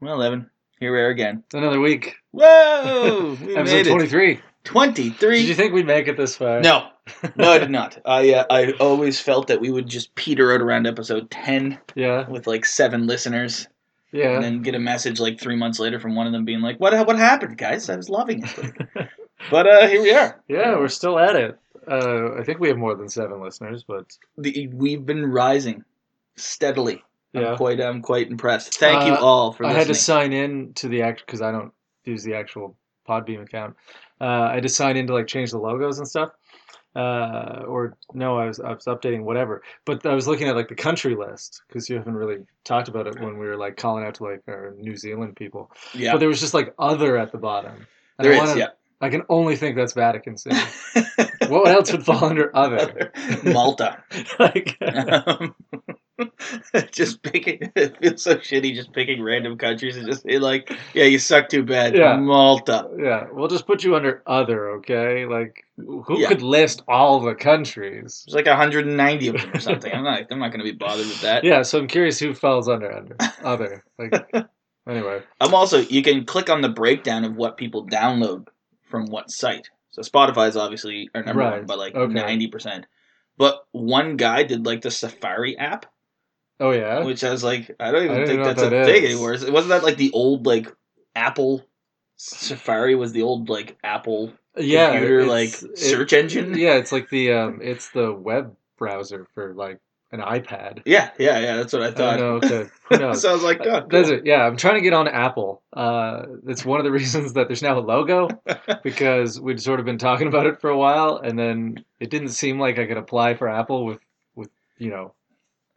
Well, Evan, here we are again. Another week. Whoa! We Episode made it. 23. 23. Did you think we'd make it this far? No, no, I did not. I uh, I always felt that we would just peter out around episode 10 Yeah. with like seven listeners Yeah. and Yeah. then get a message like three months later from one of them being like, what, what happened, guys? I was loving it. but uh, here we are. yeah, we're still at it. Uh, I think we have more than seven listeners, but The, we've been rising steadily. Yeah. I'm quite, I'm quite impressed. Thank you Uh, all for I listening. had to sign in to the act because I don't use the actual Podbean account. Uh, I had to sign in to like change the logos and stuff. Uh, or no, I was I was updating whatever. But I was looking at like the country list because you haven't really talked about it when we were like calling out to like our New Zealand people. yeah, But there was just like other at the bottom. And there I is. wanna- Yeah. I can only think that's Vatican City. what else would fall under other? Malta. like, Um, just picking it feels so shitty just picking random countries and just like yeah you suck too bad Yeah. malta yeah, we'll just put you under other, okay? Like, who Yeah. could list all the countries? there's like 190 of them or something i'm not i'm not going to be bothered with that Yeah, so I'm curious who falls under under other. Like, anyway, i'm also you can click on the breakdown of what people download from what site so spotify is obviously our number one Right. by like Okay. 90% but one guy did like the safari app oh yeah, which I was like, I don't even I think that's a that thing is. anymore. Wasn't that like the old like Apple Safari was the old like Apple yeah, computer like it- search engine? Yeah, it's like the um, it's the web browser for like an iPad. yeah, yeah, yeah. That's what I I thought. don't know. Okay, who so I was like, oh, Uh, That's it. Yeah, I'm trying to get on Apple. Uh, it's one of the reasons that there's now a logo because we'd sort of been talking about it for a while, and then it didn't seem like I could apply for Apple with with you know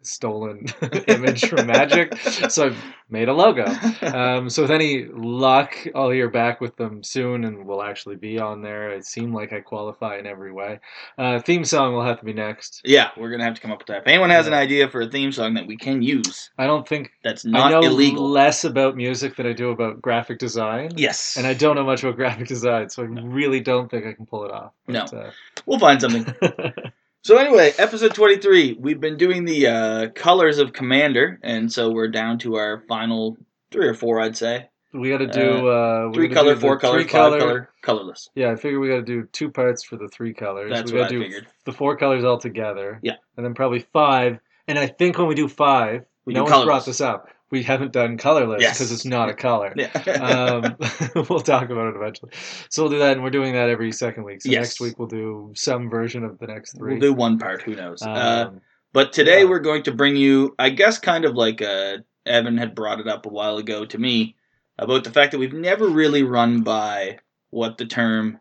stolen image from Magic, so I've made a logo. Um, so with any luck, I'll hear back with them soon, and we'll actually be on there. It seemed like I qualify in every way. Uh, theme song will have to be next. yeah, we're gonna have to come up with that. If anyone has an idea for a theme song that we can use, I don't think that's I not know illegal. less about music than I do about graphic design. yes, and I don't know much about graphic design, so I really don't think I can pull it off. No. But, we'll find something. uh, So anyway, episode 23, we've been doing the uh, colors of Commander, and so we're down to our final three or four, I'd say. we got to do uh, we Three color, do four color, color. color, colorless. Yeah, I figure we got to do two parts for the three colors. That's we what gotta I do figured. the four colors all together. Yeah. and then probably five. And I think when we do five, We no do one's colorless. brought this up. We haven't done colorless Yes. because it's not a color. Yeah. um, we'll talk about it eventually. So we'll do that, and we're doing that every second week. So Yes. next week we'll do some version of the next three. we'll do one part, who knows. uh, Um, but today yeah. we're going to bring you, I guess, kind of like uh, Evan had brought it up a while ago to me about the fact that we've never really run by what the term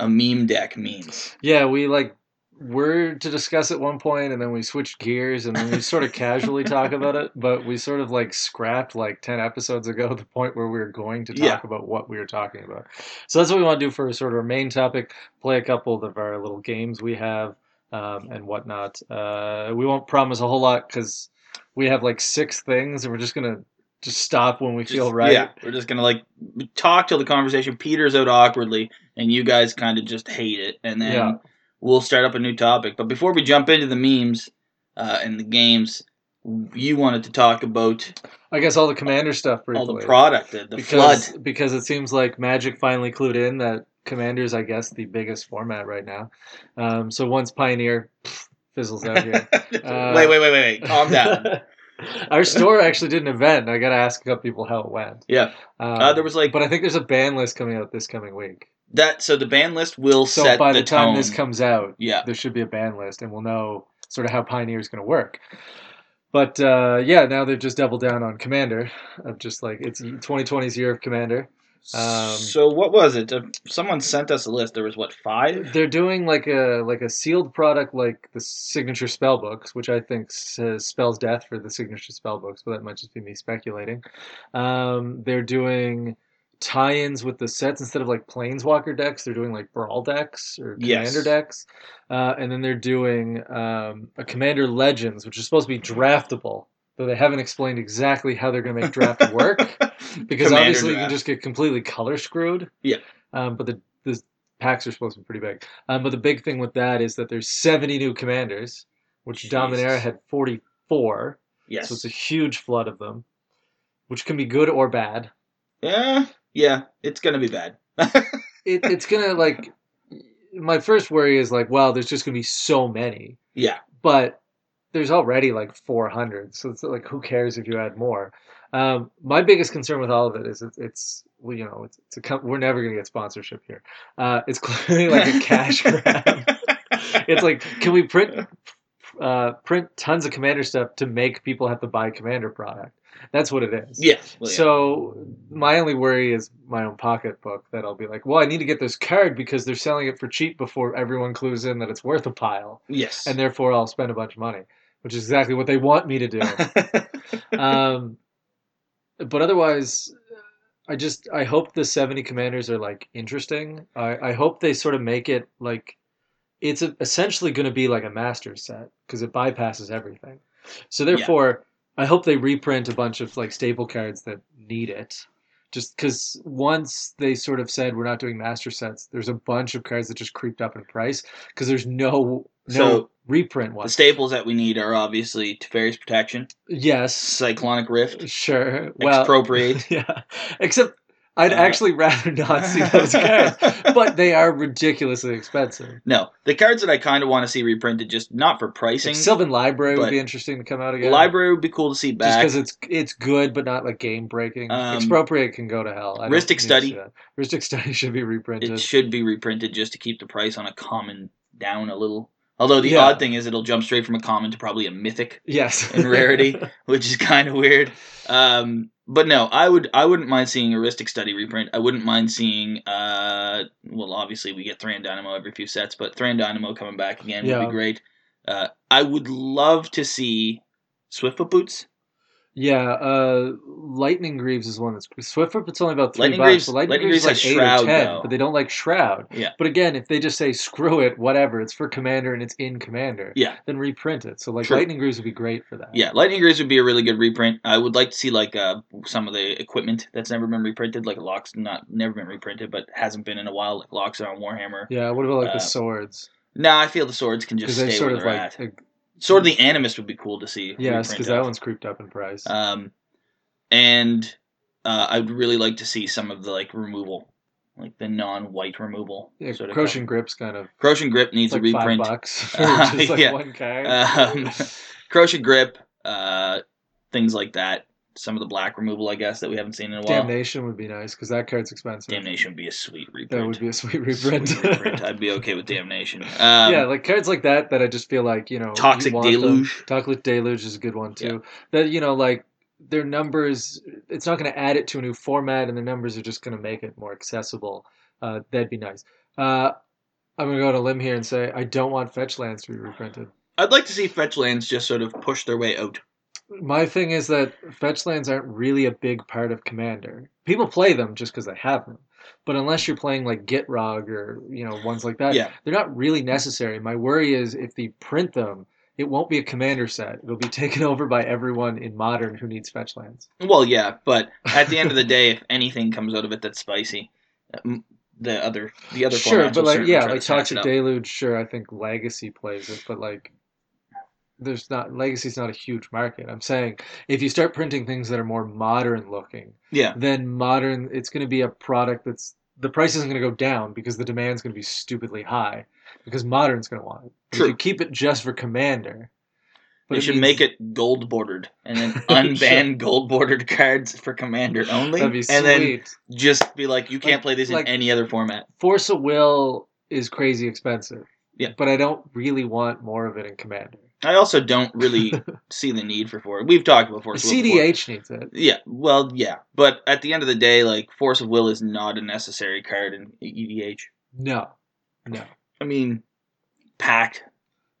a meme deck means. Yeah, we like were to discuss at one point, and then we switched gears, and then we sort of casually talk about it. But we sort of like scrapped like ten episodes ago the point where we were going to talk Yeah. about what we were talking about. So that's what we want to do for sort of our main topic. Play a couple of our little games we have um, and whatnot. Uh, we won't promise a whole lot because we have like six things, and we're just gonna just stop when we feel right. Yeah, we're just gonna like talk till the conversation peters out awkwardly, and you guys kind of just hate it, and then Yeah. We'll start up a new topic. But before we jump into the memes uh, and the games, you wanted to talk about I guess all the commander stuff briefly. all the product, the, the because flood. because it seems like Magic finally clued in that Commander's, I guess, the biggest format right now. Um, so once Pioneer pff, fizzles out here, Uh, wait, wait, wait, wait, wait. Calm down. Our store actually did an event. I got to ask a couple people how it went. Yeah. Um, Uh, there was like but I think there's a ban list coming out this coming week. that. So the ban list will So set by the, the, time tone. this comes out, yeah. there should be a ban list, and we'll know sort of how Pioneer is going to work. But uh, yeah, now they've just doubled down on Commander. Of just like it's 2020's year of Commander. Um, so what was it? Uh, someone sent us a list. There was what five? They're doing like a like a sealed product like the signature spell books, which I think says spells death for the signature spell books, but that might just be me speculating. Um, they're doing tie-ins with the sets instead of like planeswalker decks. They're doing like brawl decks or Yes. commander decks, uh, and then they're doing um, a commander legends, which is supposed to be draftable. Though they haven't explained exactly how they're going to make draft work because Commander obviously you can just get completely color screwed. Yeah. Um, but the the packs are supposed to be pretty big. Um, but the big thing with that is that there's 70 new commanders, which Jesus. Dominaria had 44. yes. So it's a huge flood of them. which can be good or bad. Yeah, yeah, it's gonna be bad. It, it's gonna like. My first worry is like, well, there's just gonna be so many, yeah, but there's already like 400, so it's like, who cares if you add more? Um, my biggest concern with all of it is it's, it's well, you know, it's, it's a com- we're never gonna get sponsorship here. Uh, it's clearly like a cash grab. it's like, can we print uh, print tons of commander stuff to make people have to buy commander product? That's what it is. yeah. well, yeah. So my only worry is my own pocketbook that I'll be like, well, I need to get this card because they're selling it for cheap before everyone clues in that it's worth a pile, yes, and therefore I'll spend a bunch of money, which is exactly what they want me to do. um, but otherwise, I just I hope the seventy commanders are like interesting. I I hope they sort of make it like it's a, essentially going to be like a master set because it bypasses everything. So therefore, I hope they reprint a bunch of like staple cards that need it. Just because once they sort of said we're not doing master sets, there's a bunch of cards that just creeped up in price because there's no no So, reprint one. the staples that we need are obviously Teferi's Protection, yes, Cyclonic Rift, sure. Well, Expropriate. yeah. Except I'd Uh, actually rather not see those cards, but they are ridiculously expensive. No, the cards that I kind of want to see reprinted, just not for Like pricing. Sylvan Library would be interesting to come out again. Library would be cool to see back, just because it's it's good but not like game breaking. Um, Expropriate can go to hell. I Rhystic Study. Rhystic Study should be reprinted. It should be reprinted just to keep the price on a common down a little. Although the Yeah. odd thing is it'll jump straight from a common to probably a mythic, yes, in rarity. which is kind of weird. Um, but no, I would I wouldn't mind seeing a Rhystic Study reprint. I wouldn't mind seeing uh well obviously we get Thran Dynamo every few sets, but Thran Dynamo coming back again would be great. Uh, I would love to see Swiftfoot boots. Yeah. Uh, Lightning Greaves is one that's Swiftfoot. It's only about three Lightning bucks. Greaves- but Lightning, Lightning Greaves, Greaves like has eight Shroud, or ten, though. but they don't like Shroud. Yeah. But again, if they just say screw it, whatever, it's for Commander and it's in Commander. Yeah. Then reprint it. So like True. Lightning Greaves would be great for that. Yeah, Lightning Greaves would be a really good reprint. I would like to see like uh, some of the equipment that's never been reprinted, like Locks not never been reprinted, but hasn't been in a while, like Loxodon Warhammer. Yeah. What about like Uh, the swords? Nah, I feel the swords can just stay sort where of they're like. at. Sword of the Animist would be cool to see. yes, because that one's creeped up in price. Um, and uh, I would really like to see some of the like removal, like the non-white removal. yeah, sort of Krosan. Grips kind of. Krosan Grip needs like a five reprint. bucks Uh, just like yeah. one card. Um, Grip, uh, things like that. Some of the black removal, I guess, that we haven't seen in a while. Damnation would be nice because that card's expensive. Damnation would be a sweet reprint. That would be a sweet Sweet reprint. reprint. I'd be okay with Damnation. Um, yeah, like cards like that that I just feel like you know. you Toxic them. Deluge. Toxic Deluge is a good one too. That you know, like their numbers, it's not going to add it to a new format, and their numbers are just going to make it more accessible. Uh, that'd be nice. Uh, I'm going to go on a limb here and say I don't want fetch lands to be reprinted. I'd like to see fetch lands just sort of push their way out. My thing is that fetch lands aren't really a big part of Commander. People play them just because they have them. But unless you're playing like Gitrog or you know ones like that, Yeah. they're not really necessary. My worry is if they print them, it won't be a commander set. It'll be taken over by everyone in modern who needs fetch lands. Well, yeah, but at the end of the day, if anything comes out of it that's spicy, the other the other Sure, but like yeah, like Toxic. Deluge, sure, I think Legacy plays it, but like there's not Legacy's not a huge market. I'm saying if you start printing things that are more modern looking, Yeah, then modern it's going to be a product that's the price isn't going to go down because the demand's going to be stupidly high because modern's going to want it. True. If you keep it just for commander, but you should means- make it gold bordered and then unban gold bordered cards for commander only, That'd be sweet. and then just be like, you can't Like- play this like- in any other format. Force of Will is crazy expensive. Yeah. But I don't really want more of it in Commander. I also don't really see the need for four. We've talked about force before. CEDH needs it. Yeah, well, yeah, but at the end of the day, like force of will is not a necessary card in EDH. No. No. I mean, pact.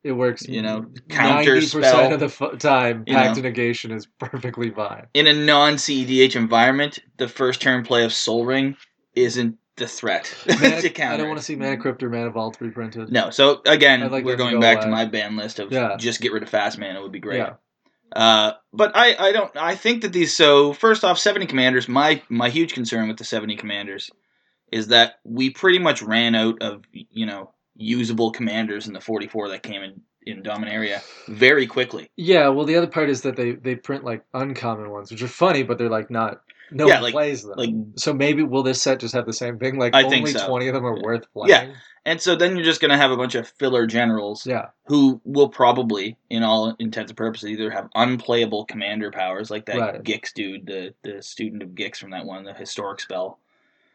It works. You know, counter spell, of the f- time. Pact know. negation is perfectly fine. in a non CEDH environment, the first turn play of Sol Ring isn't the threat to counter. I don't want to see Mana Crypt or Mana Vault reprinted. No, so again, like we're going go back to my ban list of Yeah. just get rid of fast mana it would be great. Yeah. Uh, but I, I don't I think that these so first off, seventy commanders. My my huge concern with the seventy commanders is that we pretty much ran out of you know usable commanders in the forty four that came in in Dominaria very quickly. Yeah, well, the other part is that they they print like uncommon ones, which are funny, but they're like not. No Yeah, one like- plays them. Like, so maybe will this set just have the same thing? Like I only think so. twenty of them are worth playing. Yeah. and so then you're just gonna have a bunch of filler generals Yeah. who will probably, in all intents and purposes, either have unplayable commander powers like that Right. Gix dude, the the student of Gix from that one, the historic spell.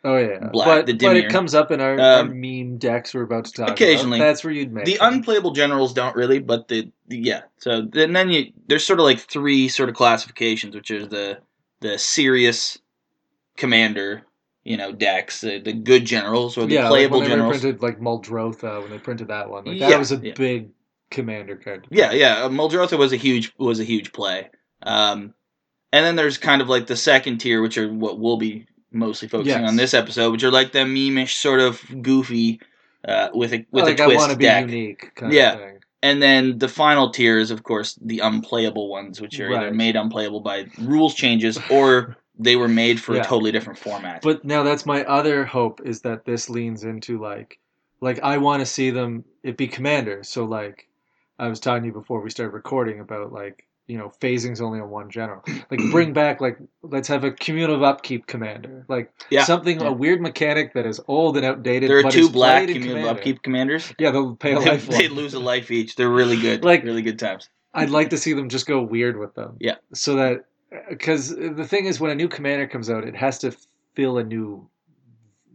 Oh yeah. Black- but the but it comes up in our, our Um, meme decks we're about to talk occasionally. about. That's where you'd make The them. unplayable generals don't really, but the, the yeah. So then then you there's sort of like three sort of classifications, which is the the serious commander, you know, decks, the, the good generals or the yeah, playable like when they generals. reprinted like Muldrotha when they printed that one. Like that Yeah, was a yeah. big commander card. Yeah, yeah. uh, Muldrotha was a huge was a huge play. Um, and then there's kind of like the second tier, which are what we'll be mostly focusing Yes. on this episode, which are like the meme-ish sort of goofy uh, with a with like a I twist want to be deck. unique kind Yeah. And then the final tier is, of course, the unplayable ones, which are either made unplayable by rules changes or they were made for Yeah. a totally different format. But now that's my other hope is that this leans into like like I want to see them it be commander. So like I was talking to you before we started recording about like you know phasing's only on one general. Like bring back like let's have a cumulative upkeep commander. Like Yeah, something yeah. a weird mechanic that is old and outdated. there are but two black played in cumulative Commander. upkeep commanders. Yeah, they'll pay a life. they lose a life each. They're really good. Like- really good times. I'd like to see them just go weird with them. Yeah. So that because the thing is, when a new commander comes out, it has to fill a new,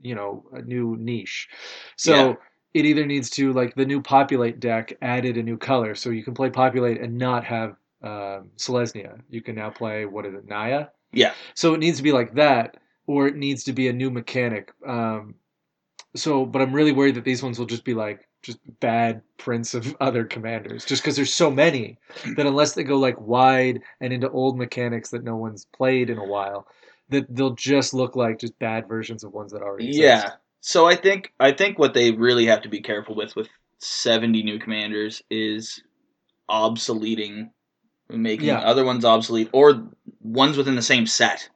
you know, a new niche. So Yeah. it either needs to like the new populate deck added a new color, so you can play populate and not have um, Selesnya. You can now play what is it, Naya? Yeah. So it needs to be like that, or it needs to be a new mechanic. Um, so, but I'm really worried that these ones will just be like just bad prints of other commanders, just because there's so many that unless they go like wide and into old mechanics that no one's played in a while, that they'll just look like just bad versions of ones that already exist. Yeah. So I think I think what they really have to be careful with with 70 new commanders is obsoleting making Yeah. other ones obsolete or ones within the same set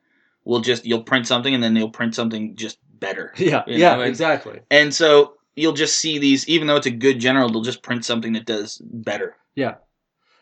will just you'll print something and then they'll print something just better. yeah, yeah, know, exactly. And so you'll just see these even though it's a good general they'll just print something that does better. Yeah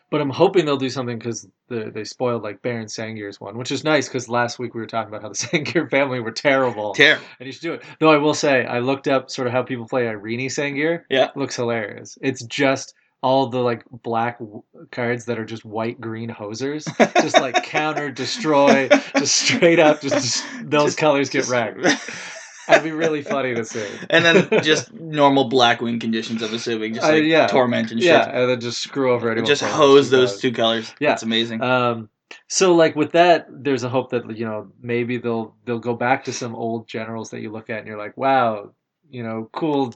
but I'm hoping they'll do something because they, they spoiled like Baron Sengir's one, which is nice because last week we were talking about how the Sengir family were terrible. Terrible. and you should do it. Though I will say, I looked up sort of how people play Irene Sengir. Yeah. looks hilarious. It's just all the like black w- cards that are just white green hosers, just like counter, destroy, just straight up, just, just those Just- colors get Just- wrecked. That'd be really funny to see. and then just normal Blackwing conditions, I'm assuming, just Uh, yeah. torment and shit. yeah, and then just screw over anyone. just hose those colors. two colors. Yeah. That's amazing. Um, so like with that, there's a hope that you know maybe they'll they'll go back to some old generals that you look at and you're like, wow, you know, cool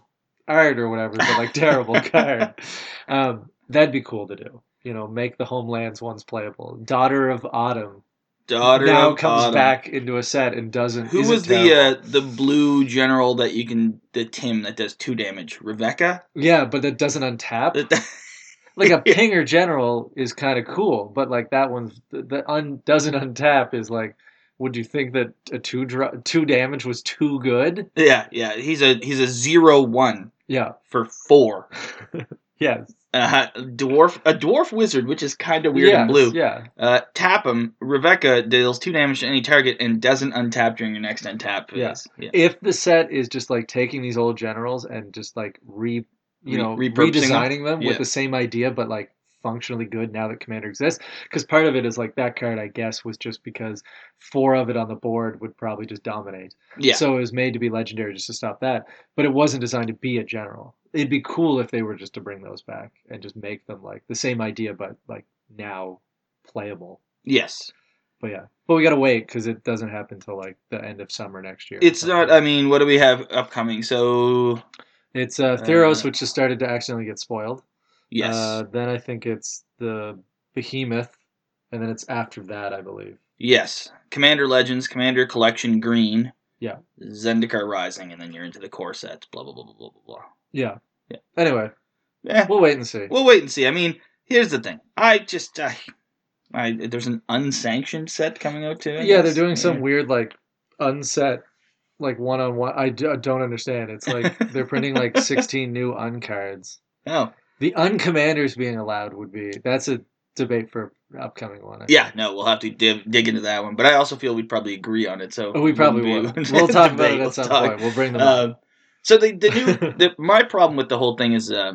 art or whatever, but like terrible card. Um, that'd be cool to do. You know, make the homelands ones playable. Daughter of Autumn Daughter of now of comes Autumn. back into a set and doesn't. Who isn't was the uh, the blue general that you can the Tim that does two damage? Rebecca. yeah, but that doesn't untap. like a pinger general is kind of cool, but like that one's the, the un doesn't untap is like. Would you think that a two dro- two damage was too good? yeah, yeah. He's a he's a zero one Yeah. for four. Yes. Uh, dwarf a dwarf wizard, which is kind of weird Yes, and blue. Yeah. Uh, tap him. Rebecca deals two damage to any target and doesn't untap during your next untap. Yeah. yeah. If the set is just like taking these old generals and just like re, you Re- know, them? redesigning them, Yeah. with the same idea, but like functionally good now that Commander exists. Because part of it is like that card, I guess, was just because four of it on the board would probably just dominate. Yeah. So it was made to be legendary just to stop that. But it wasn't designed to be a general. It'd be cool if they were just to bring those back and just make them like the same idea, but like now playable. yes. But yeah, but we gotta wait because it doesn't happen till like the end of summer next year. It's not. I mean, what do we have upcoming? So It's uh, Theros, Uh, which has started to accidentally get spoiled. Yes. Uh, then I think it's the Behemoth, and then it's after that, I believe. Yes. Commander Legends, Commander Collection Green. Yeah. Zendikar Rising, and then you're into the core sets. Blah blah blah blah blah blah blah. Yeah. Yeah. Anyway, Eh, we'll wait and see. we'll wait and see. I mean, here's the thing. I just, I, I there's an unsanctioned set coming out too. I yeah, they're guess. doing some weird like unset, like one on one. I d- I don't understand. It's like they're printing like 16 new uncards. Oh, The uncommanders being allowed would be that's a debate for upcoming one. Yeah, no, we'll have to dig, dig into that one. But I also feel we'd probably agree on it. So Oh, we probably will. We'll talk about it at some talk. point. We'll bring them up. Um, so the the new the, my problem with the whole thing is uh,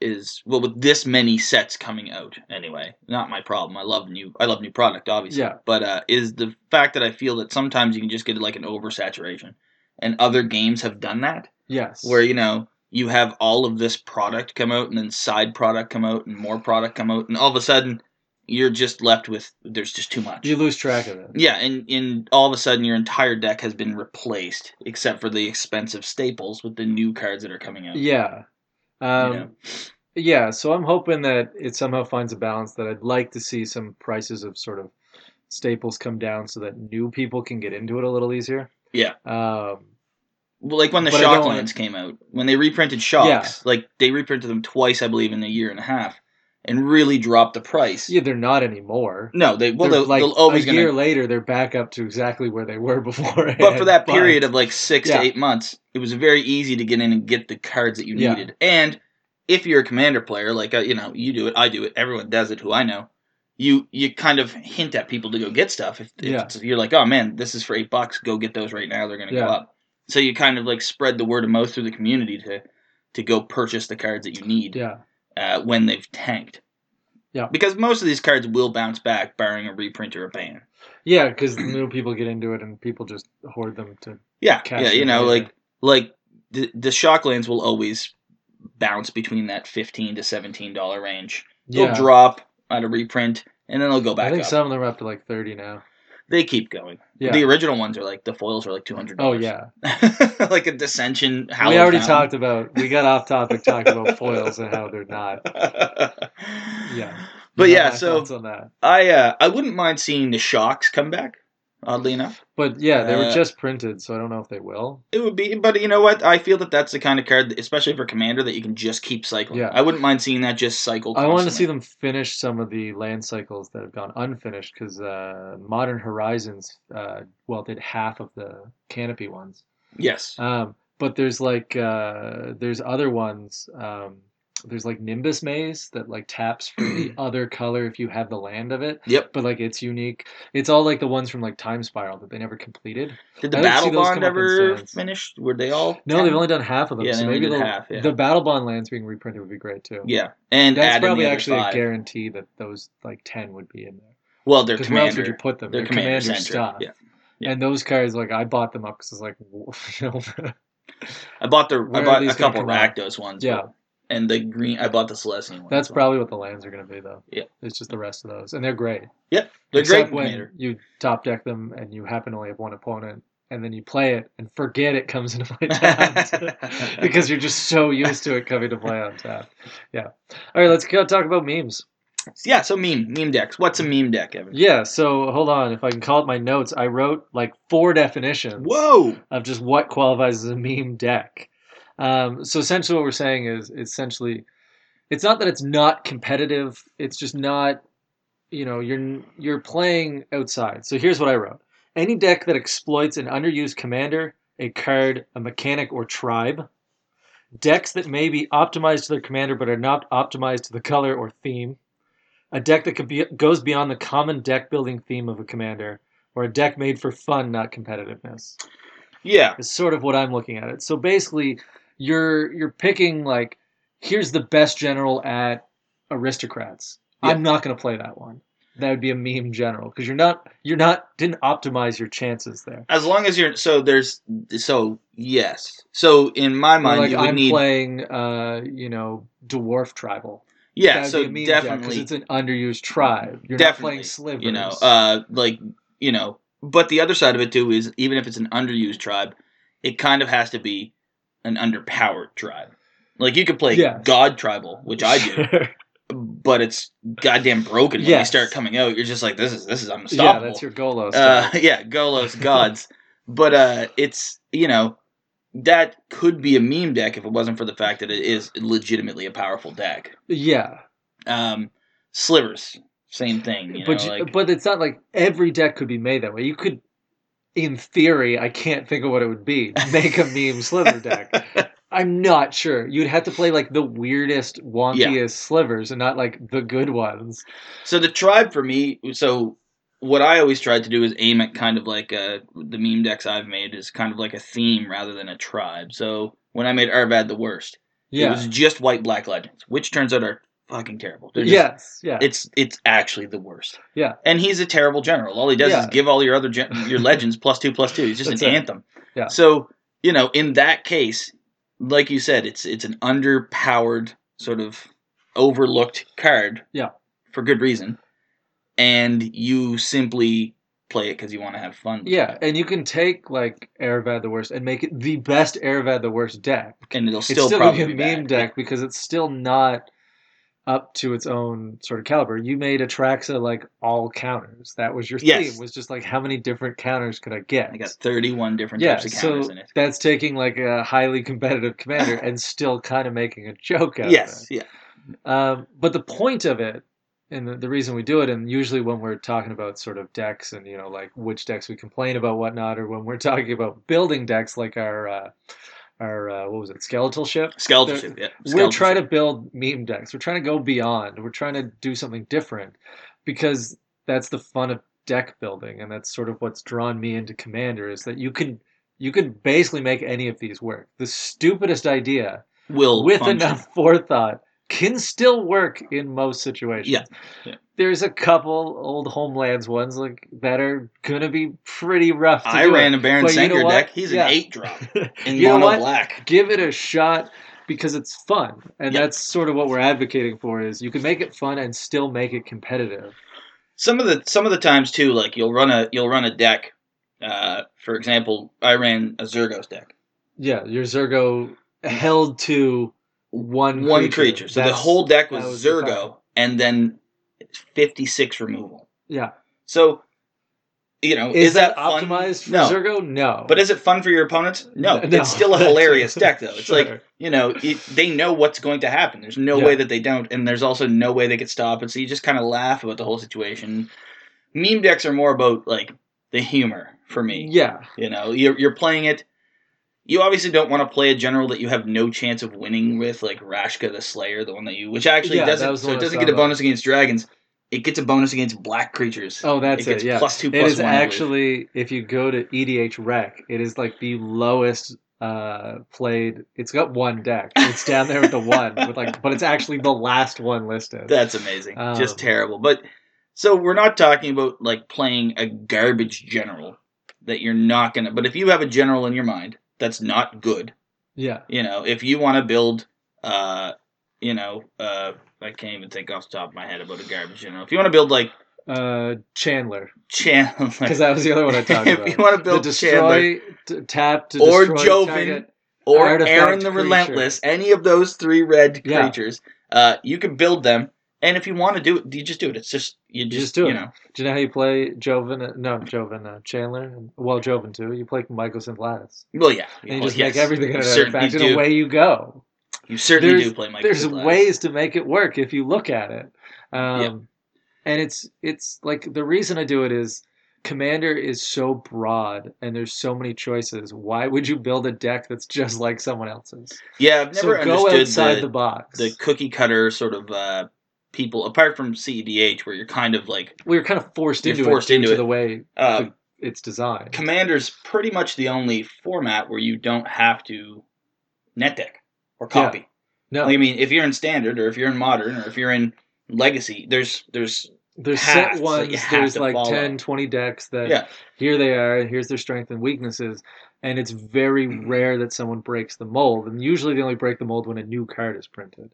is well with this many sets coming out anyway. Not my problem. I love new I love new product obviously. Yeah. But uh, is the fact that I feel that sometimes you can just get like an oversaturation, and other games have done that Yes. where you know you have all of this product come out and then side product come out and more product come out and all of a sudden you're just left with there's just too much. you lose track of it. Yeah, and, and all of a sudden your entire deck has been replaced, except for the expensive staples with the new cards that are coming out. Yeah. you Um, know? Yeah, so I'm hoping that it somehow finds a balance that I'd like to see some prices of sort of staples come down so that new people can get into it a little easier. Yeah. Um, like when the but I don't Shocklands came out, when they reprinted Shocks, Yeah. like they reprinted them twice, I believe, in a year and a half, and really dropped the price. yeah, they're not anymore. No, they well They're they'll, like they'll always a gonna. year later, they're back up to exactly where they were before. but for that period of like six Yeah. to eight months, it was very easy to get in and get the cards that you Yeah. needed. And if you're a commander player, like uh, you know, you do it, I do it, everyone does it, who I know. You you kind of hint at people to go get stuff. If, if you're like, oh man, this is for eight bucks, go get those right now. They're gonna Yeah. go up. So you kind of like spread the word of mouth through the community to to go purchase the cards that you need yeah, uh, when they've tanked. Yeah. Because most of these cards will bounce back, barring a reprint or a ban. yeah, because new people get into it and people just hoard them to. Yeah, cash yeah, you know, later. like like the the Shocklands will always bounce between that fifteen to seventeen dollar range. They'll Yeah, drop at a reprint, and then they'll go back. I think up. some of them are up to like thirty now. They keep going. Yeah. The original ones are like the foils are like two hundred. oh yeah, like a dissension. How we already Fountain. talked about. We got off topic talking about foils and how they're not. Yeah. But You know yeah, so on that. I uh, I wouldn't mind seeing the shocks come back. Oddly enough, But yeah, they were Uh, just printed, so I don't know if they will. it would be. But you know what? I feel that that's the kind of card, especially for commander, that you can just keep cycling. Yeah. I wouldn't mind seeing that just cycle. I want to see them finish some of the land cycles that have gone unfinished because uh, Modern Horizons, uh, well, did half of the canopy ones. Yes. Um, but there's like uh, there's other ones. Um, there's like Nimbus Maze that like taps for the other color if you have the land of it. Yep. But like it's unique. It's all like the ones from like Time Spiral that they never completed. Did the battle bond come up in ever finish? Were they all? No, 10? they've only done half of them. Yeah, so maybe the, half, yeah. the Battle Bond lands being reprinted would be great too. Yeah, and That's probably actually five. a guarantee that those like ten would be in there. Well, they're Because where else would you put them? They're They're commander commander stuff. Yeah. Yeah. And those cards, like I bought them up because it's like, you know, I bought the Where I bought these a couple? Rakdos ones. Yeah. And the green, I bought the Selesnya ones. that's probably what the lands are going to be though. Yeah. It's just the rest of those, and they're great. Yep, they're Except great when commander. you top deck them and you happen to only have one opponent, and then you play it and forget it comes into play because you're just so used to it coming to play on tap. Yeah. All right, let's go talk about memes. yeah, so meme meme decks. What's a meme deck, Evan? Yeah. So hold on, if I can call it my notes, I wrote like four definitions. Whoa! of just what qualifies as a meme deck. Um, so essentially, what we're saying is essentially, it's not that it's not competitive. It's just not, you know, you're you're playing outside. So here's what I wrote: any deck that exploits an underused commander, a card, a mechanic, or tribe. Decks that may be optimized to their commander but are not optimized to the color or theme. A deck that could be, goes beyond the common deck building theme of a commander, or a deck made for fun, not competitiveness Yeah, is sort of what I'm looking at it. So basically, you're you're picking like here's the best general at aristocrats. I'm not going to play that one. That would be a meme general because you're not you're not didn't optimize your chances there. as long as you're so there's so yes. So in my mind, like you would I'm need playing, uh, you know, dwarf tribal. yeah. So be a meme because definitely, it's an underused tribe. You're Definitely, not playing slivers. you know, uh, like you know. But the other side of it too is even if it's an underused tribe, it kind of has to be an underpowered tribe. Like you could play Yes. God tribal, which I do, but it's goddamn broken when Yes. you start coming out. You're just like this is this is unstoppable. yeah, that's your Golos. uh, yeah, Golos gods. but uh, it's you know that could be a meme deck if it wasn't for the fact that it is legitimately a powerful deck. yeah, Um, slivers, same thing. You know, but you- like, but it's not like every deck could be made that way. You could, in theory, I can't think of what it would be. Make a meme sliver deck. I'm not sure. You'd have to play like the weirdest, wonkiest slivers, and not like the good ones. So the tribe for me, so what I always tried to do is aim at kind of like a, the meme decks I've made is kind of like a theme rather than a tribe. So when I made Arvad the worst, it was just white black legends, which turns out are fucking terrible. They're just- yes. Yeah. it's it's actually the worst. Yeah. and he's a terrible general. All he does Yeah. is give all your other gen- your legends plus two plus two. He's just That's an it. anthem. Yeah. So you know, in that case, like you said, it's it's an underpowered sort of overlooked card. Yeah. For good reason, and you simply play it because you want to have fun. yeah, and you can take like Arvad the worst and make it the best Arvad the worst deck. and it'll It's still, still, probably gonna be a meme bad. deck because it's still not up to its own sort of caliber. You made Atraxa like all counters. That was your Yes. theme. Was just like how many different counters could I get? I got thirty-one different yeah, types of so counters in it. that's taking like a highly competitive commander and still kind of making a joke out Yes, of yeah, it. Um, but the point of it, and the, the reason we do it, and usually when we're talking about sort of decks and you know like which decks we complain about whatnot, or when we're talking about building decks like our uh, our uh, what was it skeletal ship, skeletal They're- ship. Yeah, we're skeletal trying ship. to build meme decks. We're trying to go beyond. We're trying to do something different because that's the fun of deck building, and that's sort of what's drawn me into Commander is that you can you can basically make any of these work. The stupidest idea will with function. enough forethought can still work in most situations. Yeah, yeah. There's a couple old homelands ones like that are gonna be pretty rough. To I ran it. a Baron But you know Sengir deck. He's Yeah. an eight drop in You know mono what? black. give it a shot because it's fun and Yeah. that's sort of what we're advocating for is you can make it fun and still make it competitive some of the some of the times too, like you'll run a you'll run a deck. Uh, for example, I ran a Zurgo's deck, yeah your zurgo held to one one creature, creature. So the whole deck was, was Zurgo, and then fifty six removal. yeah So, you know, is, is, that, fun? optimized for no. zurgo no But is it fun for your opponents? No, No. it's still a hilarious deck though. It's Sure. like you know it, they know what's going to happen. There's no Yeah. way that they don't, and there's also no way they could stop it. So you just kind of laugh about the whole situation. Meme decks are more about like the humor for me. yeah You know, you're you're playing it. You obviously don't want to play a general that you have no chance of winning with, like Rashka the Slayer, the one that you, which actually Yeah, doesn't. So it doesn't get a bonus against dragons. It gets a bonus against black creatures. oh that's it it, yeah plus two it plus is one. Actually if you go to edh rec it is like the lowest uh played it's got one deck it's down there with the one with like but it's actually the last one listed That's amazing. Um, Just terrible. But so we're not talking about like playing a garbage general that you're not gonna. But if you have a general in your mind that's not good, yeah you know, if you want to build, uh, you know, uh, I can't even think off the top of my head about a garbage general. If you want to build like uh chandler Chandler, because that was the other one i talked If about you wanna build the destroy t- tap to Or Joven, or Aaron the creature. Relentless, any of those three red Yeah. creatures, uh, you can build them. And if you want to do it, you just do it. It's just you just, just do you it. know. do you know how you play joven uh, no joven uh, chandler well joven too you play Mycosynth Lattice. Well, yeah, and you well, just yes. make everything an certainly artifact and away you go You certainly There's- do play Mike. there's ways to make it work if you look at it um Yeah. and it's it's like the reason i do it is commander is so broad and there's so many choices why would you build a deck that's just like someone else's Yeah, I've so never go understood outside the, the, box the cookie cutter sort of uh, people, apart from CEDH, where you're kind of like we're kind of forced into forced it due into to it. the way uh, the- it's designed Commander's pretty much the only format where you don't have to net deck or Yeah. copy. no Like, I mean, if you're in standard or if you're in modern or if you're in legacy, there's there's there's set ones there's like follow. 10 20 decks that Yeah. here they are and here's their strength and weaknesses and it's very Mm-hmm. rare that someone breaks the mold and usually they only break the mold when a new card is printed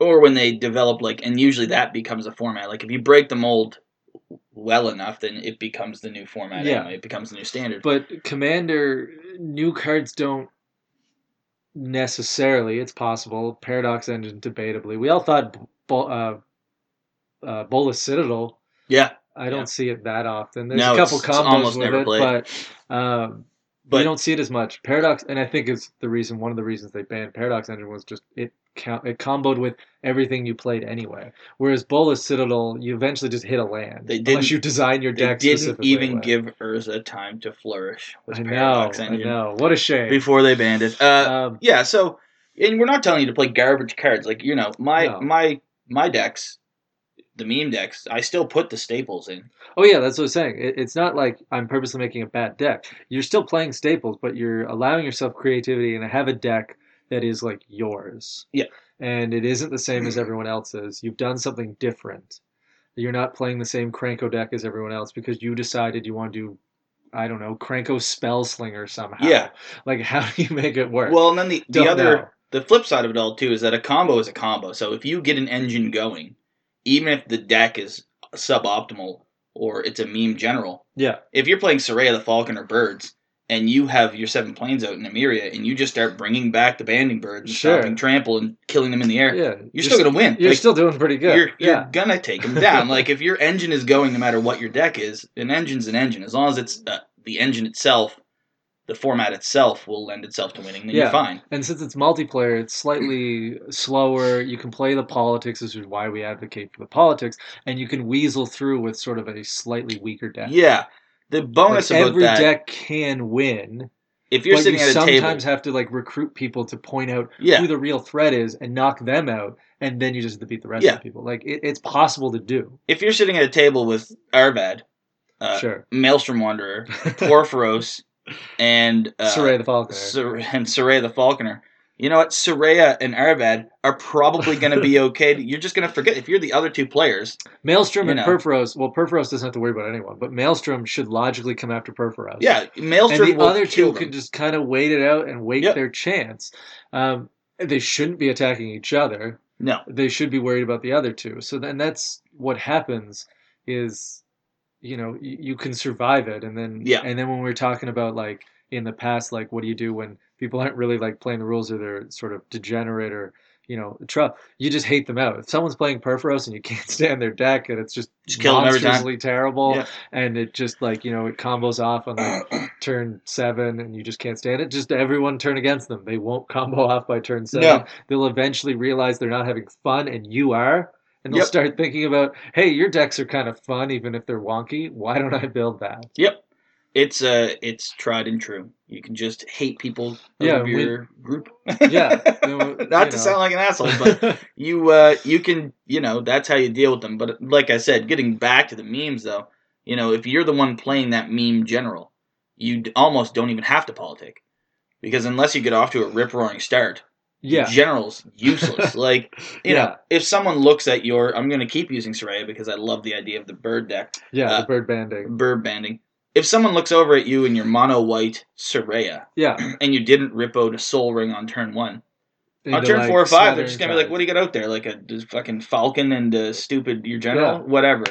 or when they develop like, and usually that becomes a format. Like if you break the mold well enough, then it becomes the new format. Yeah. anyway. it becomes the new standard. but commander new cards don't necessarily it's possible paradox engine debatably we all thought Bo- uh, uh, Bolas Citadel yeah, I don't Yeah. see it that often. There's No, a couple it's- it's combos almost with never it, played. but um, But- you don't see it as much. Paradox, and I think is the reason. One of the reasons they banned Paradox Engine was just it count, it comboed with everything you played anyway. Whereas Bolas Citadel, you eventually just hit a land They didn't- unless you design your deck. They didn't even away. give Urza time to flourish I know, Paradox I know. What a shame. before they banned it. Uh, um, yeah, so and we're not telling you to play garbage cards. Like you know, my No. my my decks, the meme decks, I still put the staples in. Oh yeah, that's what I'm saying. It, it's not like I'm purposely making a bad deck. You're still playing staples, but you're allowing yourself creativity and have a deck that is like yours. Yeah. And it isn't the same as everyone else's. You've done something different. You're not playing the same Krenko deck as everyone else because you decided you want to do, I don't know, Krenko Spell Slinger somehow. Yeah. Like how do you make it work? Well, and then the the Don't other know. the flip side of it all too is that a combo is a combo. So if you get an engine going, even if the deck is suboptimal or it's a meme general, yeah. if you're playing Soraya the Falcon or Birds and you have your seven planes out in Emeria, and you just start bringing back the banding birds and Sure. stopping trample and killing them in the air, Yeah. you're, still gonna win. You're Like, still doing pretty good. you're, you're yeah. gonna take them down. like if your engine is going, no matter what your deck is, an engine's an engine. As long as it's uh, the engine itself, the format itself will lend itself to winning. Then Yeah. you're fine. And since it's multiplayer, it's slightly slower. You can play the politics, which is why we advocate for the politics, and you can weasel through with sort of a slightly weaker deck. Yeah. The bonus Like, about every that, deck can win, if you're sitting you at a table, sometimes have to like recruit people to point out yeah, who the real threat is and knock them out, and then you just defeat the rest Yeah. of the people. Like it, it's possible to do. if you're sitting at a table with Arvad, uh, sure, Maelstrom Wanderer, Purphoros, and uh, Soraya the Falconer. Sor- and Soraya the Falconer. You know what? Soraya and Arvad are probably going to be okay. You're just going to forget if you're the other two players. Maelstrom and know. Purphoros. Well, Purphoros doesn't have to worry about anyone, but Maelstrom should logically come after Purphoros. Yeah, Maelstrom. and the other two can just kind of wait it out and wait Yep. their chance. Um, they shouldn't be attacking each other. No, They should be worried about the other two. So then that's what happens is, you know, you, you can survive it, and then Yeah. and then when we are talking about like in the past, like what do you do when people aren't really like playing the rules or they're sort of degenerate or you know, you just hate them out. If someone's playing Purphoros and you can't stand their deck and it's just, Just kill them every time. monstrously terrible Yeah. and it just like, you know, it combos off on like turn seven and you just can't stand it, just everyone turn against them. They won't combo off by turn seven. No. They'll eventually realize they're not having fun and you are. And they'll Yep. start thinking about, hey, your decks are kind of fun even if they're wonky. Why don't I build that? Yep. It's uh it's tried and true. You can just hate people Yeah, of we- your group. Yeah, Not to know. sound like an asshole, but you uh you can you know that's how you deal with them. But like I said, getting back to the memes though, you know if you're the one playing that meme general, you almost don't even have to politic, because unless you get off to a rip roaring start, yeah. general's useless. like you Yeah. know if someone looks at your, I'm going to keep using Soraya because I love the idea of the bird deck, Yeah, uh, the bird banding. bird banding. If someone looks over at you in your mono white Soraya Yeah. and you didn't rip out a sol ring on turn one, on turn like, four or five, they're just gonna be like, "What do you got out there? Like a fucking falcon and a stupid your general, Yeah. whatever."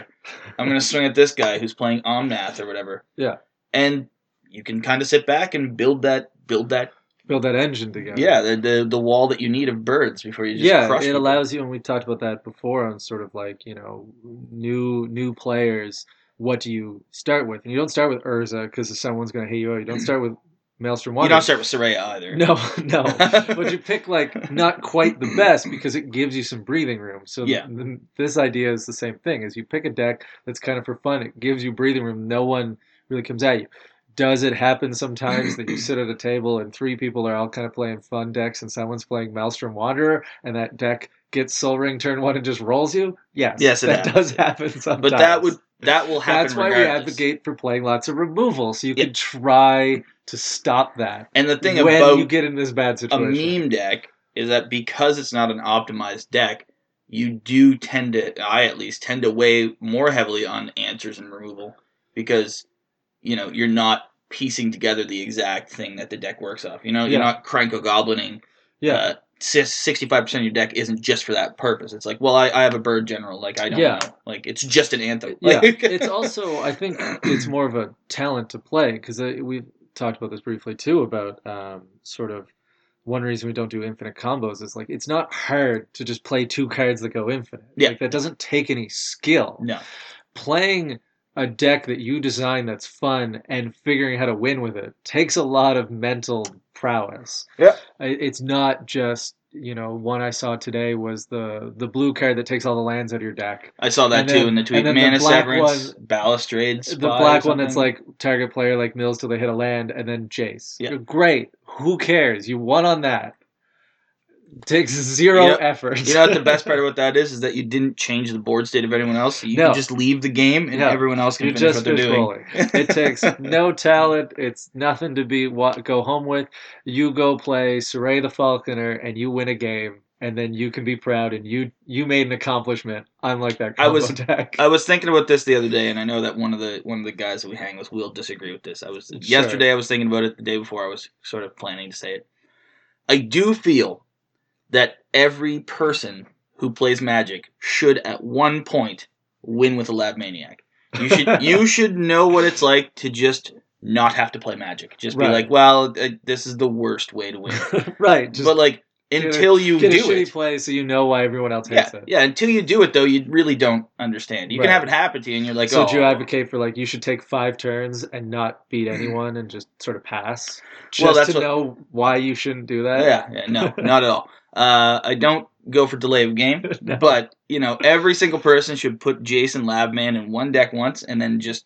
I'm gonna swing at this guy who's playing Omnath or whatever. Yeah. and you can kind of sit back and build that build that Build that engine together. yeah the the, the wall that you need of birds before you just yeah, crush it people. allows you, and we talked about that before on sort of like you know new new players. What do you start with? And you don't start with Urza because someone's going to hate you. You don't start with Maelstrom Wanderer. You don't start with Soraya either. No, no. but you pick like not quite the best because it gives you some breathing room. So Yeah. th- this idea is the same thing. Is you pick a deck that's kind of for fun. It gives you breathing room. No one really comes at you. Does it happen sometimes that you sit at a table and three people are all kind of playing fun decks and someone's playing Maelstrom Wanderer and that deck gets Sol Ring turn one and just rolls you? Yes, Yes, it that happens. does happen sometimes. but that would that will happen. That's why we advocate for playing lots of removal, so you Yeah. can try to stop that And the thing when about you get in this bad situation, a meme deck is that because it's not an optimized deck, you do tend to, I at least, tend to weigh more heavily on answers and removal because, you know, you're not piecing together the exact thing that the deck works off. You know, you're Yeah. not krenko goblining. yeah, Uh, Sixty-five percent of your deck isn't just for that purpose. It's like, well, I, I have a bird general. Like I don't Yeah. know. Like it's just an anthem. yeah. Like- it's also I think it's more of a talent to play because we've talked about this briefly too about um, sort of one reason we don't do infinite combos is like it's not hard to just play two cards that go infinite. Yeah. Like that doesn't take any skill. no. playing a deck that you design that's fun and figuring how to win with it takes a lot of mental prowess. Yeah. It's not just you know, one I saw today was the the blue card that takes all the lands out of your deck. I saw that And too then- in the tweet. and then the Mana black Severance, Balustrade, the black one that's like target player like mills till they hit a land, and then Jace. Yeah. Great. Who cares? You won on that. Takes zero know- effort. You know what the best part about that is? Is that you didn't change the board state of anyone else. You No. can just leave the game and No. everyone else can You're finish just what they're doing. It takes no talent. It's nothing to be wa- go home with. You go play Soraya the Falconer and you win a game, and then you can be proud and you you made an accomplishment. Unlike that I was- deck. I was thinking about this the other day, and I know that one of the one of the guys that we hang with will disagree with this. I was Sure. yesterday. I was thinking about it. The day before, I was sort of planning to say it. I do feel that every person who plays Magic should, at one point, win with a Lab Maniac. You should you should know what it's like to just not have to play Magic. Just be Right. like, well, uh, this is the worst way to win. right. Just but like until you get a do shitty it, play so you know why everyone else yeah, hates it. yeah. Until you do it, though, you really don't understand. You Right. can have it happen to you, and you're like, oh. so oh, do you advocate for like you should take five turns and not beat anyone and just sort of pass? Just Well, that's to what- know why you shouldn't do that. Yeah, yeah, no, not at all. Uh, I don't go for delay of game, No. but you know, every single person should put Jason Labman in one deck once, and then just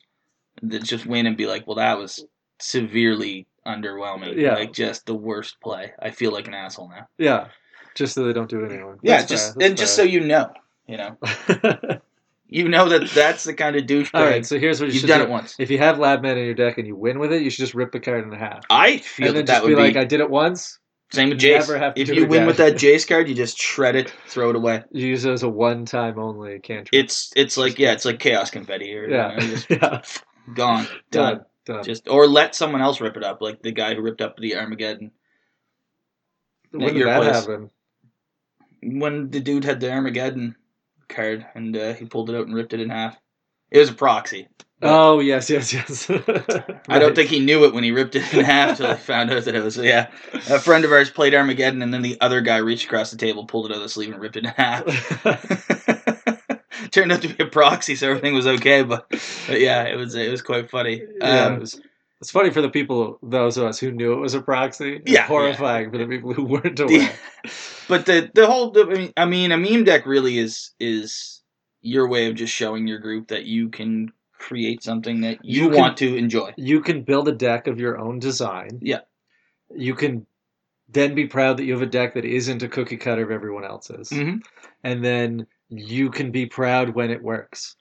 just win and be like, well, that was severely underwhelming. Yeah. like just the worst play. I feel like an asshole now. Yeah. Just so they don't do it anymore. Yeah, That's just fair, and just so you know, you know, you know that that's the kind of douchebag. All right, so here's what you You've should done do. it once. If you have Labman in your deck and you win with it, you should just rip the card in half. I feel and that that would be be, like, I did it once. same with Jace. never have to if you win again. with that Jace card, you just shred it, throw it away. You use it as a one-time only cantrip. It's it's like yeah, it's like chaos confetti or yeah, you know, just yeah, gone, done. Just or let someone else rip it up, like the guy who ripped up the Armageddon when did that place. happen? when the dude had the Armageddon card and uh, he pulled it out and ripped it in half. It was a proxy. Oh yes, yes, yes. I don't think he knew it when he ripped it in half till he found out that it was yeah. A friend of ours played Armageddon and then the other guy reached across the table, pulled it out of the sleeve, and ripped it in half. Turned out to be a proxy, so everything was okay. But, but yeah, it was it was quite funny. yeah, Um, it was, it's funny for the people, those of us who knew it was a proxy. Yeah, horrifying for the people who weren't aware. but the the whole the- I mean- a meme deck really is is your way of just showing your group that you can create something that you, You can- want to enjoy. you can build a deck of your own design. Yeah. You can then be proud that you have a deck that isn't a cookie cutter of everyone else's. Mhm. And then you can be proud when it works.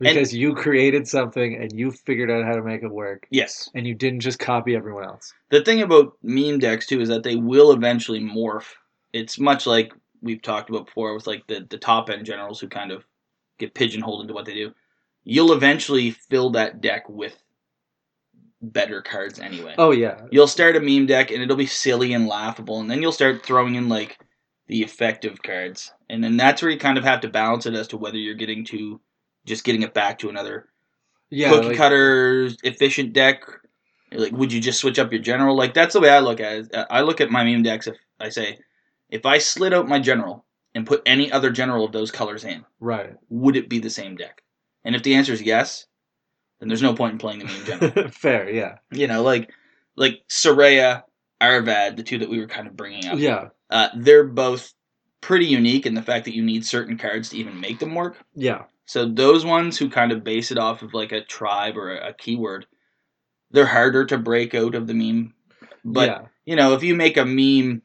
Because you created something and you figured out how to make it work. Yes. And you didn't just copy everyone else. The thing about meme decks too is that they will eventually morph. It's much like we've talked about before with like the, the top end generals who kind of get pigeonholed into what they do. You'll eventually fill that deck with better cards anyway. Oh yeah. You'll start a meme deck and it'll be silly and laughable, and then you'll start throwing in like the effective cards, and then that's where you kind of have to balance it as to whether you're getting to just getting it back to another Yeah. cookie like- cutter efficient deck. Like, would you just switch up your general? Like, that's the way I look at it. I look at my meme decks. If I say, if I slid out my general and put any other general of those colors in, Right. would it be the same deck? And if the answer is yes, then there's no point in playing the meme general. Fair, yeah. you know, like like Soraya, Arvad, the two that we were kind of bringing up. Yeah. Uh, they're both pretty unique in the fact that you need certain cards to even make them work. Yeah. So those ones who kind of base it off of like a tribe or a, a keyword, they're harder to break out of the meme. But yeah. you know, if you make a meme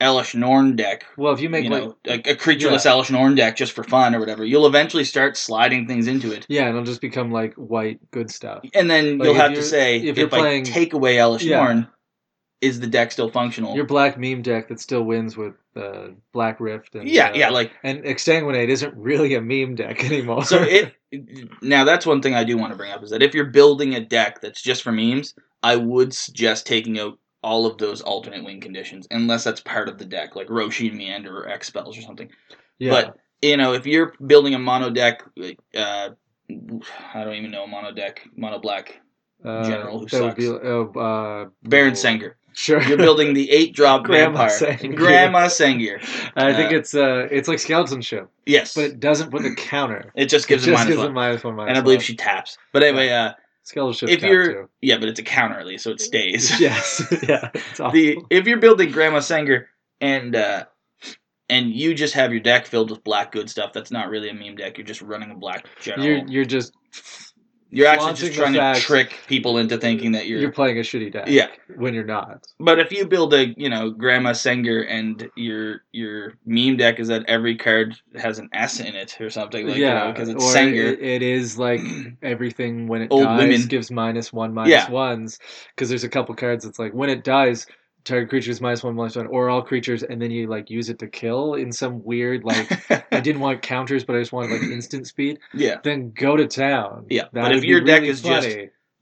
Elish Norn deck, Well, if you make you like know, like a creatureless Elish Norn deck just for fun or whatever, you'll eventually start sliding things into it. yeah, it'll just become like white good stuff. And then Like, you'll have to say, if if, you're I playing- take away Elish Yeah. Norn, is the deck still functional? Your black meme deck that still wins with uh, Black Rift and yeah, uh, yeah, like and Exsanguinate isn't really a meme deck anymore. so it now that's one thing I do want to bring up is that if you're building a deck that's just for memes, I would suggest taking out all of those alternate win conditions unless that's part of the deck, like Rosheen Meanderer or X spells or something. yeah. But you know, if you're building a mono deck, like, uh, I don't even know a mono deck, mono black uh, general who that would be sucks. uh, uh, Baron oh, Sengir. Sure. You're building the eight drop Grandma vampire, Sengir. Grandma Sengir. I think uh, it's uh, it's like skeleton ship, Yes, but it doesn't put the counter. it just It gives just it minus gives one. it minus one, minus and I believe one. she taps. But anyway, uh, skeleton ship. if you're- too. yeah, but it's a counter at least, so it stays. yes, yeah, it's awful. the if you're building Grandma Sengir and uh, and you just have your deck filled with black good stuff. That's not really a meme deck. You're just running a black general. You're you're just You're actually just trying to trick people into thinking that you're. you're playing a shitty deck. Yeah. When you're not. but if you build a you know Grandma Sengir and your your meme deck is that every card has an S in it or something like yeah, because it's or Sengir. It, it is like everything when it Old dies women. gives minus one, minus Yeah. ones. Because there's a couple cards that's like when it dies, target creatures minus one, minus one, or all creatures, and then you like use it to kill in some weird like I didn't want counters, but I just wanted like instant speed. yeah, Then go to town. Yeah, That but if your deck really is just-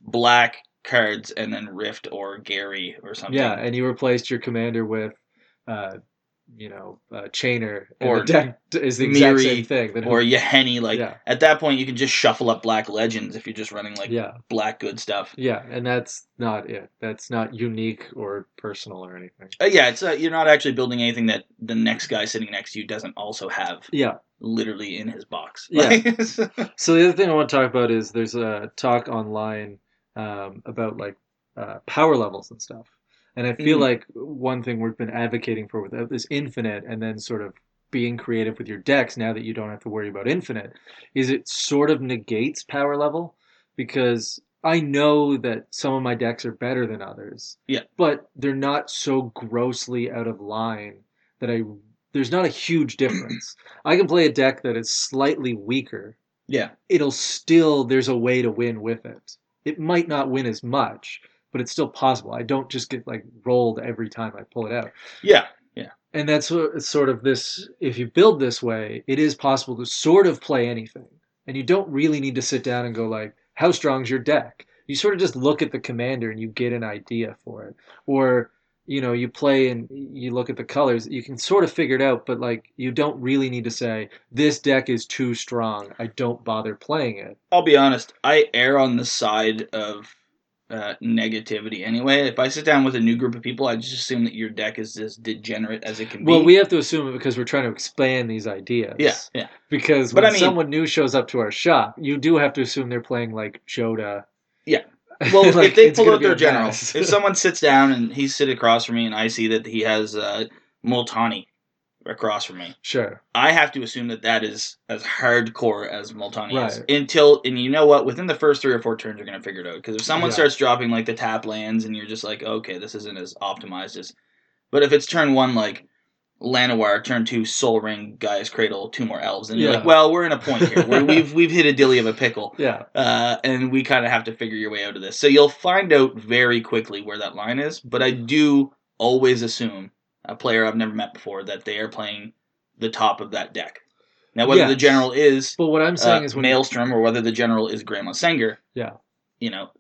black cards and then Rift or Gary or something. yeah, and you replaced your commander with. Uh, you know, uh, Chainer, Or the deck is the exact Miri, same thing. Then or Yahenni. Like yeah, at that point, you can just shuffle up black legends if you're just running like yeah, black good stuff. yeah, and that's not it. That's not unique or personal or anything. Uh, yeah, it's uh, you're not actually building anything that the next guy sitting next to you doesn't also have Yeah. literally in his box. Yeah. So the other thing I want to talk about is there's a talk online um, about like uh, power levels and stuff, and I feel Mm. like one thing we've been advocating for with this infinite and then sort of being creative with your decks now that you don't have to worry about infinite is it sort of negates power level because I know that some of my decks are better than others. Yeah. But they're not so grossly out of line that I there's not a huge difference. I can play a deck that is slightly weaker yeah, it'll still there's a way to win with it. It might not win as much, but it's still possible. I don't just get like rolled every time I pull it out. yeah, Yeah. And that's sort of this if you build this way, it is possible to sort of play anything. And you don't really need to sit down and go like, how strong's your deck? You sort of just look at the commander and you get an idea for it. Or you know, you play and you look at the colors, you can sort of figure it out, but like you don't really need to say, this deck is too strong. I don't bother playing it. I'll be honest. I err on the side of uh, negativity anyway. If I sit down with a new group of people, I just assume that your deck is as degenerate as it can be. Well, we have to assume it because we're trying to expand these ideas. yeah, yeah. Because But when I mean- someone new shows up to our shop, you do have to assume they're playing like Joda. Yeah. Well, Like, if they pull out their general, if someone sits down and he's sit across from me and I see that he has uh, Multani across from me, sure. I have to assume that that is as hardcore as Multani is. Until, and you know what? Within the first three or four turns, you're going to figure it out. Because if someone Yeah. starts dropping like the tap lands and you're just like, okay, this isn't as optimized as. But if it's turn one, like Llanowar, turn two, Sol Ring, Gaea's Cradle, two more elves, and you're Yeah. like, well, we're in a point here. We're, we've we've hit a dilly of a pickle Yeah. uh, and we kind of have to figure your way out of this. So you'll find out very quickly where that line is. But I do always assume a player I've never met before that they are playing the top of that deck. Now, whether the general is But what I'm saying uh, is Maelstrom or whether the general is Grandma Sengir, Yeah. you know,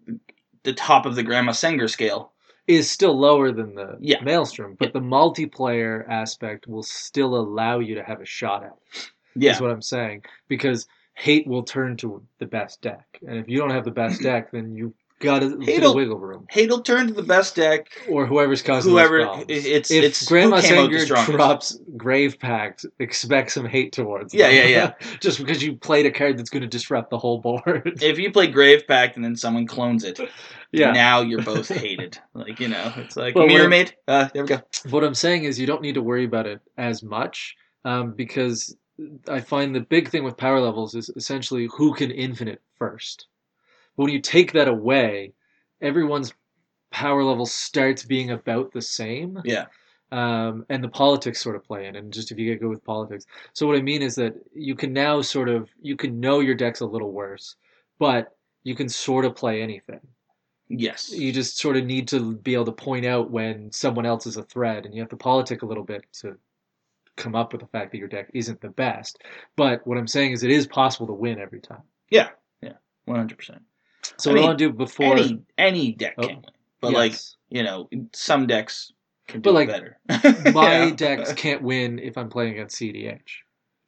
the top of the Grandma Sengir scale. is still lower than the Yeah. Maelstrom, but the multiplayer aspect will still allow you to have a shot at. it, Yeah, Is what I'm saying because hate will turn to the best deck, and if you don't have the best deck, then you got a Hate'll- wiggle room. Hate'll turn to the best deck. or whoever's causing Whoever it's if it's Grandma who came out the Sengir drops Grave Pact, expect some hate towards. It. Yeah, them. yeah, Just because you played a card that's going to disrupt the whole board. If you play Grave Pact and then someone clones it, yeah. now you're both hated. Like you know, it's like But Mirror Maid. Uh, there we go. what I'm saying is you don't need to worry about it as much um, because I find the big thing with power levels is essentially who can infinite first. But when you take that away, everyone's power level starts being about the same. Yeah. Um, and the politics sort of play in, and just if you get good with politics. So what I mean is that you can now sort of you can know your deck's a little worse, but you can sort of play anything Yes. you just sort of need to be able to point out when someone else is a threat and you have to politic a little bit to come up with the fact that your deck isn't the best but what i'm saying is it is possible to win every time Yeah. Yeah. One hundred percent. So I what i mean, want to do before Any any deck Oh, can win, but like you know, some decks can do But, like, better. my Yeah. decks can't win if i'm playing against CEDH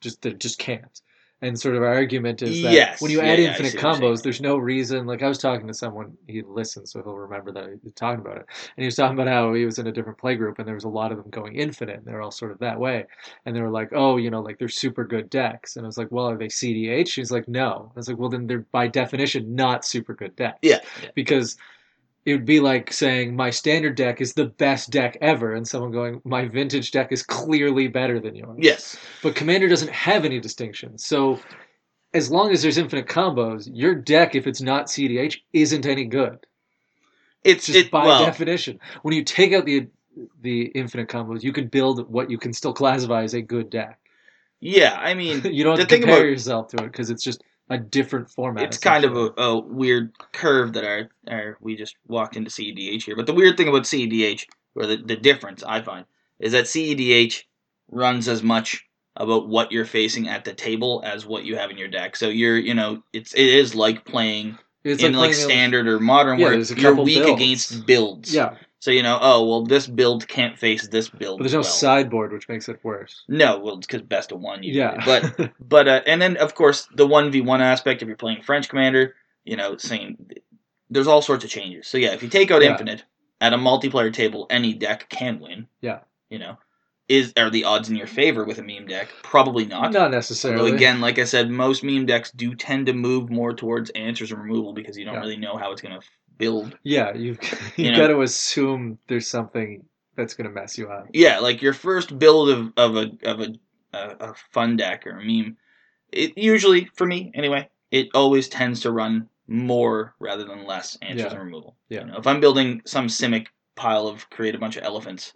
just they just can't and sort of our argument is that Yes, when you add yeah, infinite see combos there's no reason like i was talking to someone he listened so he'll remember that was talking about it. And he was talking about how he was in a different play group and there was a lot of them going infinite and they're all sort of that way. And they were like oh you know like they're super good decks. And i was like well are they CEDH he's like no. I was like well then they're by definition not super good decks. Yeah. yeah. because it would be like saying my standard deck is the best deck ever, and someone going, my vintage deck is clearly better than yours. Yes. But Commander doesn't have any distinctions. So as long as there's infinite combos, your deck, if it's not CEDH, isn't any good. It's Just it, by well, definition. When you take out the the infinite combos, you can build what you can still classify as a good deck. yeah. I mean, you don't have to compare about- yourself to it because it's just a different format. it's kind of a, a weird curve that our, our we just walked into CEDH here. But the weird thing about CEDH, or the, the difference I find, is that CEDH runs as much about what you're facing at the table as what you have in your deck. So you're, you know, it's it is like playing it's in like, a- standard or modern Yeah, where a you're weak builds. against builds. Yeah, So you know, oh well, this build can't face this build. but there's no well. sideboard, which makes it worse. No, well, it's because best of one. Usually. Yeah, but but uh, and then of course the one v one aspect if you're playing French commander, you know, saying there's all sorts of changes. So yeah, if you take out Yeah. infinite at a multiplayer table, any deck can win. Yeah. you know, is are the odds in your favor with a meme deck? Probably not. not necessarily. Although again, like I said, most meme decks do tend to move more towards answers and removal because you don't Yeah. really know how it's going to build. yeah, you've you You got to assume there's something that's gonna mess you up. Yeah, like your first build of, of a of a, a a fun deck or a meme, it usually for me anyway, it always tends to run more rather than less answers Yeah. and removal. Yeah. You know, if I'm building some simic pile of create a bunch of elephants,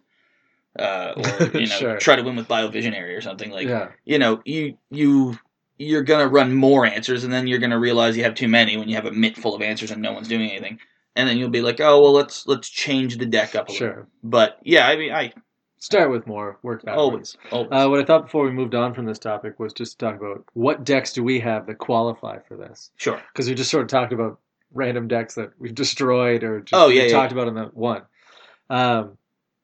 uh, or you know, Sure. try to win with biovisionary or something like, yeah, you know, you you you're gonna run more answers, and then you're gonna realize you have too many when you have a mitt full of answers and no one's doing anything. And then you'll be like, oh well, let's let's change the deck up a little. Bit. Sure. But yeah, I mean, I Start with more, work backwards. always, always. Uh, what I thought before we moved on from this topic was just to talk about what decks do we have that qualify for this? Sure. Because we just sort of talked about random decks that we've destroyed or just Oh, we yeah, yeah, talked about in the one. Um,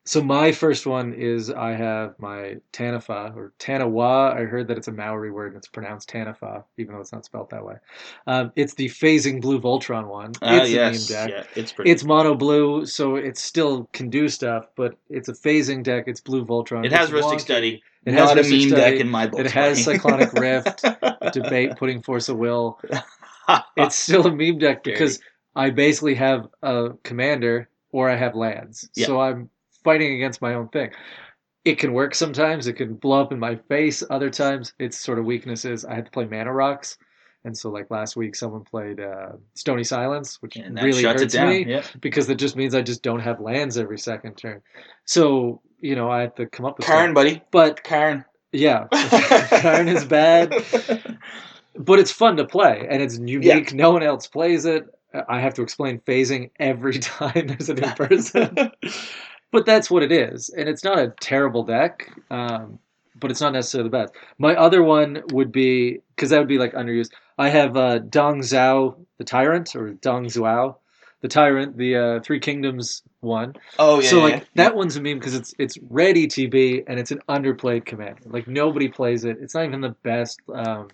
so my first one is I have my Tanafa or Taniwha. I heard that it's a Maori word and it's pronounced Tanafa, even though it's not spelled that way. Um, it's the phasing blue Voltron one. Ah, it's yes, a meme deck. yeah, it's pretty. It's mono blue, so it still can do stuff, but it's a phasing deck. It's blue Voltron. it has It's Rhystic wonky. Study. It not has a meme Study. deck in my book. It has Cyclonic Rift. Debate putting Force of Will. It's still a meme deck because I basically have a commander or I have lands. Yeah. So I'm fighting against my own thing. It can work sometimes. It can blow up in my face. Other times, its sort of weaknesses. I had to play mana rocks, and so like last week, someone played uh, Stony Silence, which and that really shuts it hurts down. me Yeah. because it just means I just don't have lands every second turn. So you know, I had to come up with Karn, stuff. buddy. But Karn. yeah, Karn is bad but it's fun to play and it's unique. No one else plays it. I have to explain phasing every time there's a new person, but that's what it is, and it's not a terrible deck. Um, but it's not necessarily the best. My other one would be because that would be like underused. I have uh, Dong Zhao the Tyrant or Dong Zhuao the Tyrant, the uh, Three Kingdoms one. oh yeah. so yeah, like yeah. that one's a meme because it's it's red ETB and it's an underplayed commander. Like nobody plays it. It's not even the best. Um,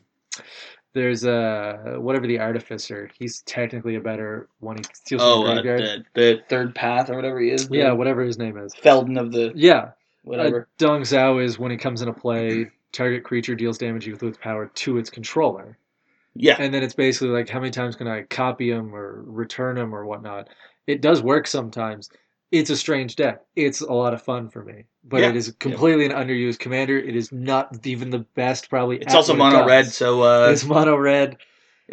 there's uh whatever the artificer. He's technically a better one. He steals from Oh, the uh, graveyard. the, the third path or whatever he is. yeah, whatever his name is. Feldon of the Yeah, whatever. Uh, Dong Zhao is when he comes into play. Target creature deals damage with its power to its controller, yeah. and then it's basically like how many times can I copy him or return him or whatnot. It does work sometimes. It's a strange deck. It's a lot of fun for me, but Yeah. it is completely an underused commander. It is not even the best, probably. It's also what it mono red, so uh, it's mono red.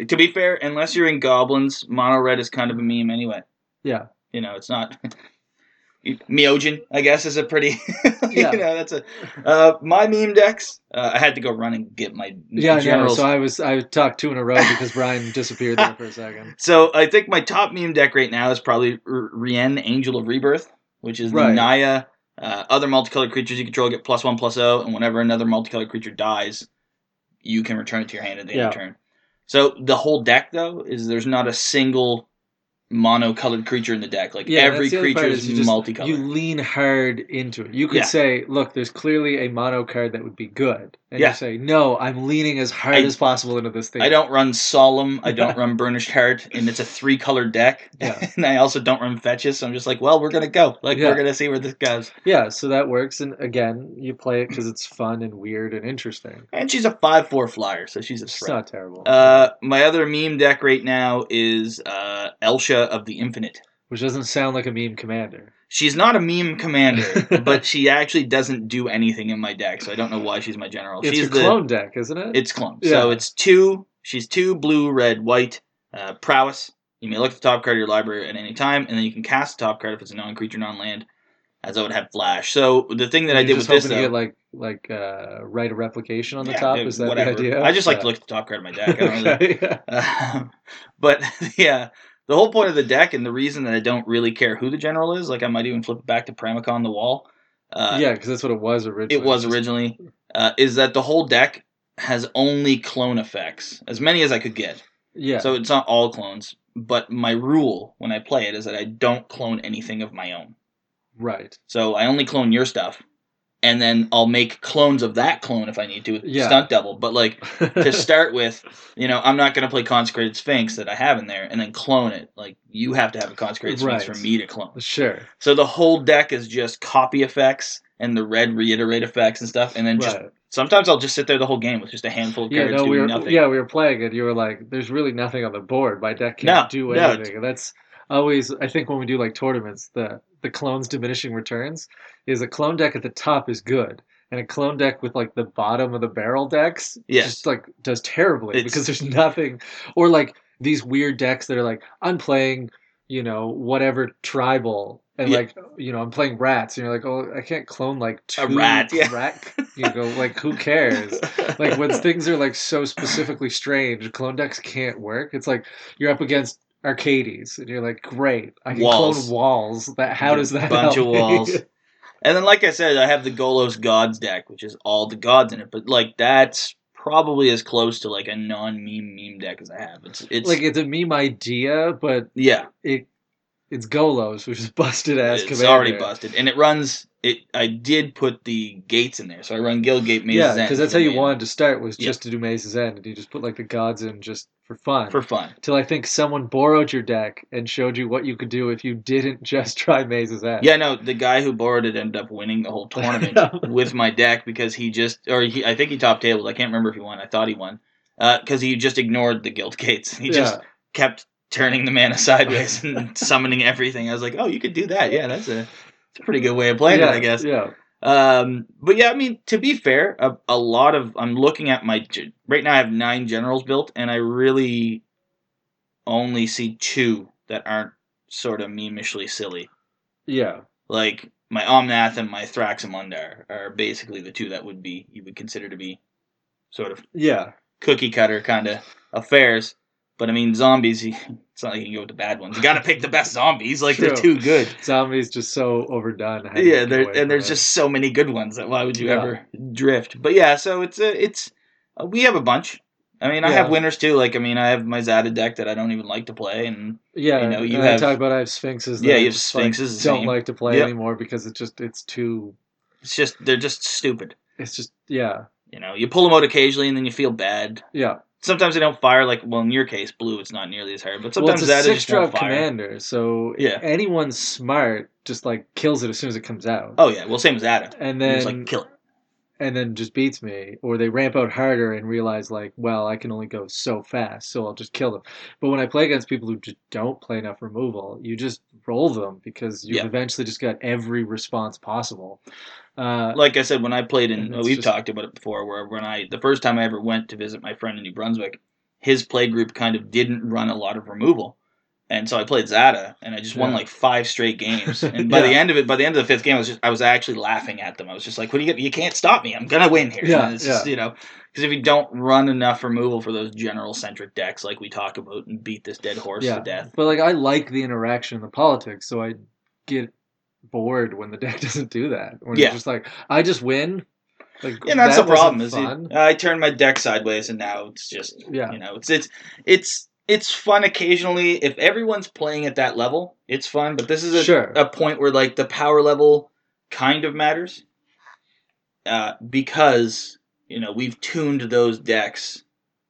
to be fair, unless you're in goblins, mono red is kind of a meme anyway. Yeah, You know, it's not. Myojin, I guess, is a pretty. Yeah. you know, that's a. Uh, my meme decks. Uh, I had to go run and get my yeah, generals. So I was I talked two in a row because Brian disappeared there for a second. So I think my top meme deck right now is probably Rienne, Angel of Rebirth, which is the Naya. Uh, other multicolored creatures you control get plus one plus zero, and whenever another multicolored creature dies, you can return it to your hand at the end Yeah. of turn. So the whole deck though is there's not a single monocolored creature in the deck. Like Yeah, every that's the other part creature is is multicolored. You lean hard into it. You could Yeah. say, "Look, there's clearly a mono card that would be good," and Yeah. you say, "No, I'm leaning as hard I- as possible into this thing." I don't run Solemn. I don't run Burnished Heart, and it's a three colored deck. Yeah. and I also don't run Fetches. So I'm just like, well, we're gonna go. Like Yeah. we're gonna see where this goes. Yeah, so that works, and again, you play it because it's fun and weird and interesting. And she's a five four flyer, so she's a It's not terrible. Uh, my other meme deck right now is uh, Elsha of the Infinite. which doesn't sound like a meme commander. She's not a meme commander, but she actually doesn't do anything in my deck, so I don't know why she's my general. It's she's the clone deck, isn't it? it's clone. So it's two. She's two blue, red, white. Uh, prowess. You may look at the top card of your library at any time, and then you can cast the top card if it's a non-creature, non-land, as I would have flash. So the thing that I did with just this hoping though, to get like like uh, Rite of Replication on the Yeah, top. dude, Is that whatever. the idea? I just like Yeah. to look at the top card of my deck. I don't really okay. yeah. Um, but yeah, the whole point of the deck and the reason that I don't really care who the general is, like I might even flip it back to Pramikon the Wall. Uh, yeah, because that's what it was originally. it was originally. Uh, is that the whole deck has only clone effects, as many as I could get. Yeah. So it's not all clones, but my rule when I play it is that I don't clone anything of my own. right. So I only clone your stuff, and then I'll make clones of that clone if I need to, Yeah. stunt double. But like to start with, you know, I'm not going to play Consecrated Sphinx that I have in there and then clone it. Like, you have to have a Consecrated Sphinx Right. for me to clone. sure. So the whole deck is just copy effects and the red reiterate effects and stuff. And then just Right. sometimes I'll just sit there the whole game with just a handful of cards Yeah, no, doing we were nothing. yeah we were playing it. You were like, "There's really nothing on the board. My deck can't do no, anything." And that's always, I think, when we do like tournaments, the the clones diminishing returns is a clone deck at the top is good, and a clone deck with like the bottom of the barrel decks Yes. just like does terribly It's- because there's nothing, or like these weird decks that are like, I'm playing, you know, whatever tribal. And Yeah. like you know, I'm playing rats, and you're like, oh, I can't clone like two A rat, yeah. rat. You go like, who cares? like when things are like so specifically strange, clone decks can't work. It's like you're up against Arcades, and you're like, great, I can Walls. clone walls. That how does that bunch help of me? walls. And then, like I said, I have the Golos Gods deck, which is all the gods in it. But like that's probably as close to like a non-meme meme deck as I have. It's it's like it's a meme idea, but yeah, it it's Golos, which is busted ass. it's commander. already busted, and it runs. It I did put the gates in there, so I run Gilgate Maze's Yeah, because that's how you wanted to start was Yeah. just to do Maze's End, and you just put like the gods in just for fun. for fun. Till I think someone borrowed your deck and showed you what you could do if you didn't just try Maze's End. Yeah, no, the guy who borrowed it ended up winning the whole tournament with my deck because he just, or he, I think he top tabled. I can't remember if he won. I thought he won uh, because he just ignored the guild gates. He just kept turning the mana sideways and summoning everything. I was like, oh, you could do that. Yeah, that's a, it's a pretty good way of playing yeah, it, I guess. Yeah. Um, but yeah, I mean, to be fair, a, a lot of I'm looking at my right now. I have nine generals built, and I really only see two that aren't sort of memishly silly. Yeah. Like my Omnath and my Thraximundar are basically the two that would be you would consider to be sort of Yeah. cookie cutter kind of affairs. But I mean, zombies. It's not like you can go with the bad ones. You got to pick the best zombies. Like they're too good. Zombies just so overdone. How do you Yeah, there, and there's it? just so many good ones that why would you Yeah. ever drift? But yeah, so it's a, it's uh, we have a bunch. I mean, I have winners too. Like I mean, I have my Zada deck that I don't even like to play, and yeah. you know, you have- I talk about I have sphinxes. That Yeah, you have like, sphinxes, the don't like to play Yep. anymore because it's just it's too. it's just they're just stupid. It's just yeah You know, you pull them out occasionally, and then you feel bad. yeah. Sometimes they don't fire. Like well, in your case, blue, it's not nearly as hard. But Well, sometimes it's a Zada six just drop fire. commander, so Yeah. anyone smart just like kills it as soon as it comes out. Oh yeah, well same as adam and Then, then just like kill it. And then just beats me, or they ramp out harder and realize like, well, I can only go so fast, so I'll just kill them. But when I play against people who just don't play enough removal, you just roll them because you've Yeah. eventually just got every response possible. Uh, Like I said, when I played in, well, we've just- talked about it before. Where when I the first time I ever went to visit my friend in New Brunswick, his play group kind of didn't run a lot of removal, and so I played Zada, and I just won Yeah. like five straight games. And by the end of it, by the end of the fifth game, I was just I was actually laughing at them. I was just like, "What do you get? You can't stop me. I'm gonna win here." Yeah, it's just, yeah. you know, because if you don't run enough removal for those general centric decks like we talk about and beat this dead horse yeah, to death, but like I like the interaction, the politics, so I get bored when the deck doesn't do that. When Yeah. it's just like I just win. Like Yeah, that's that the problem. Is it, I turned my deck sideways, and now it's just Yeah. you know, it's it's it's it's fun occasionally if everyone's playing at that level. It's fun, but this is a, Sure. a point where like the power level kind of matters, uh, because you know we've tuned those decks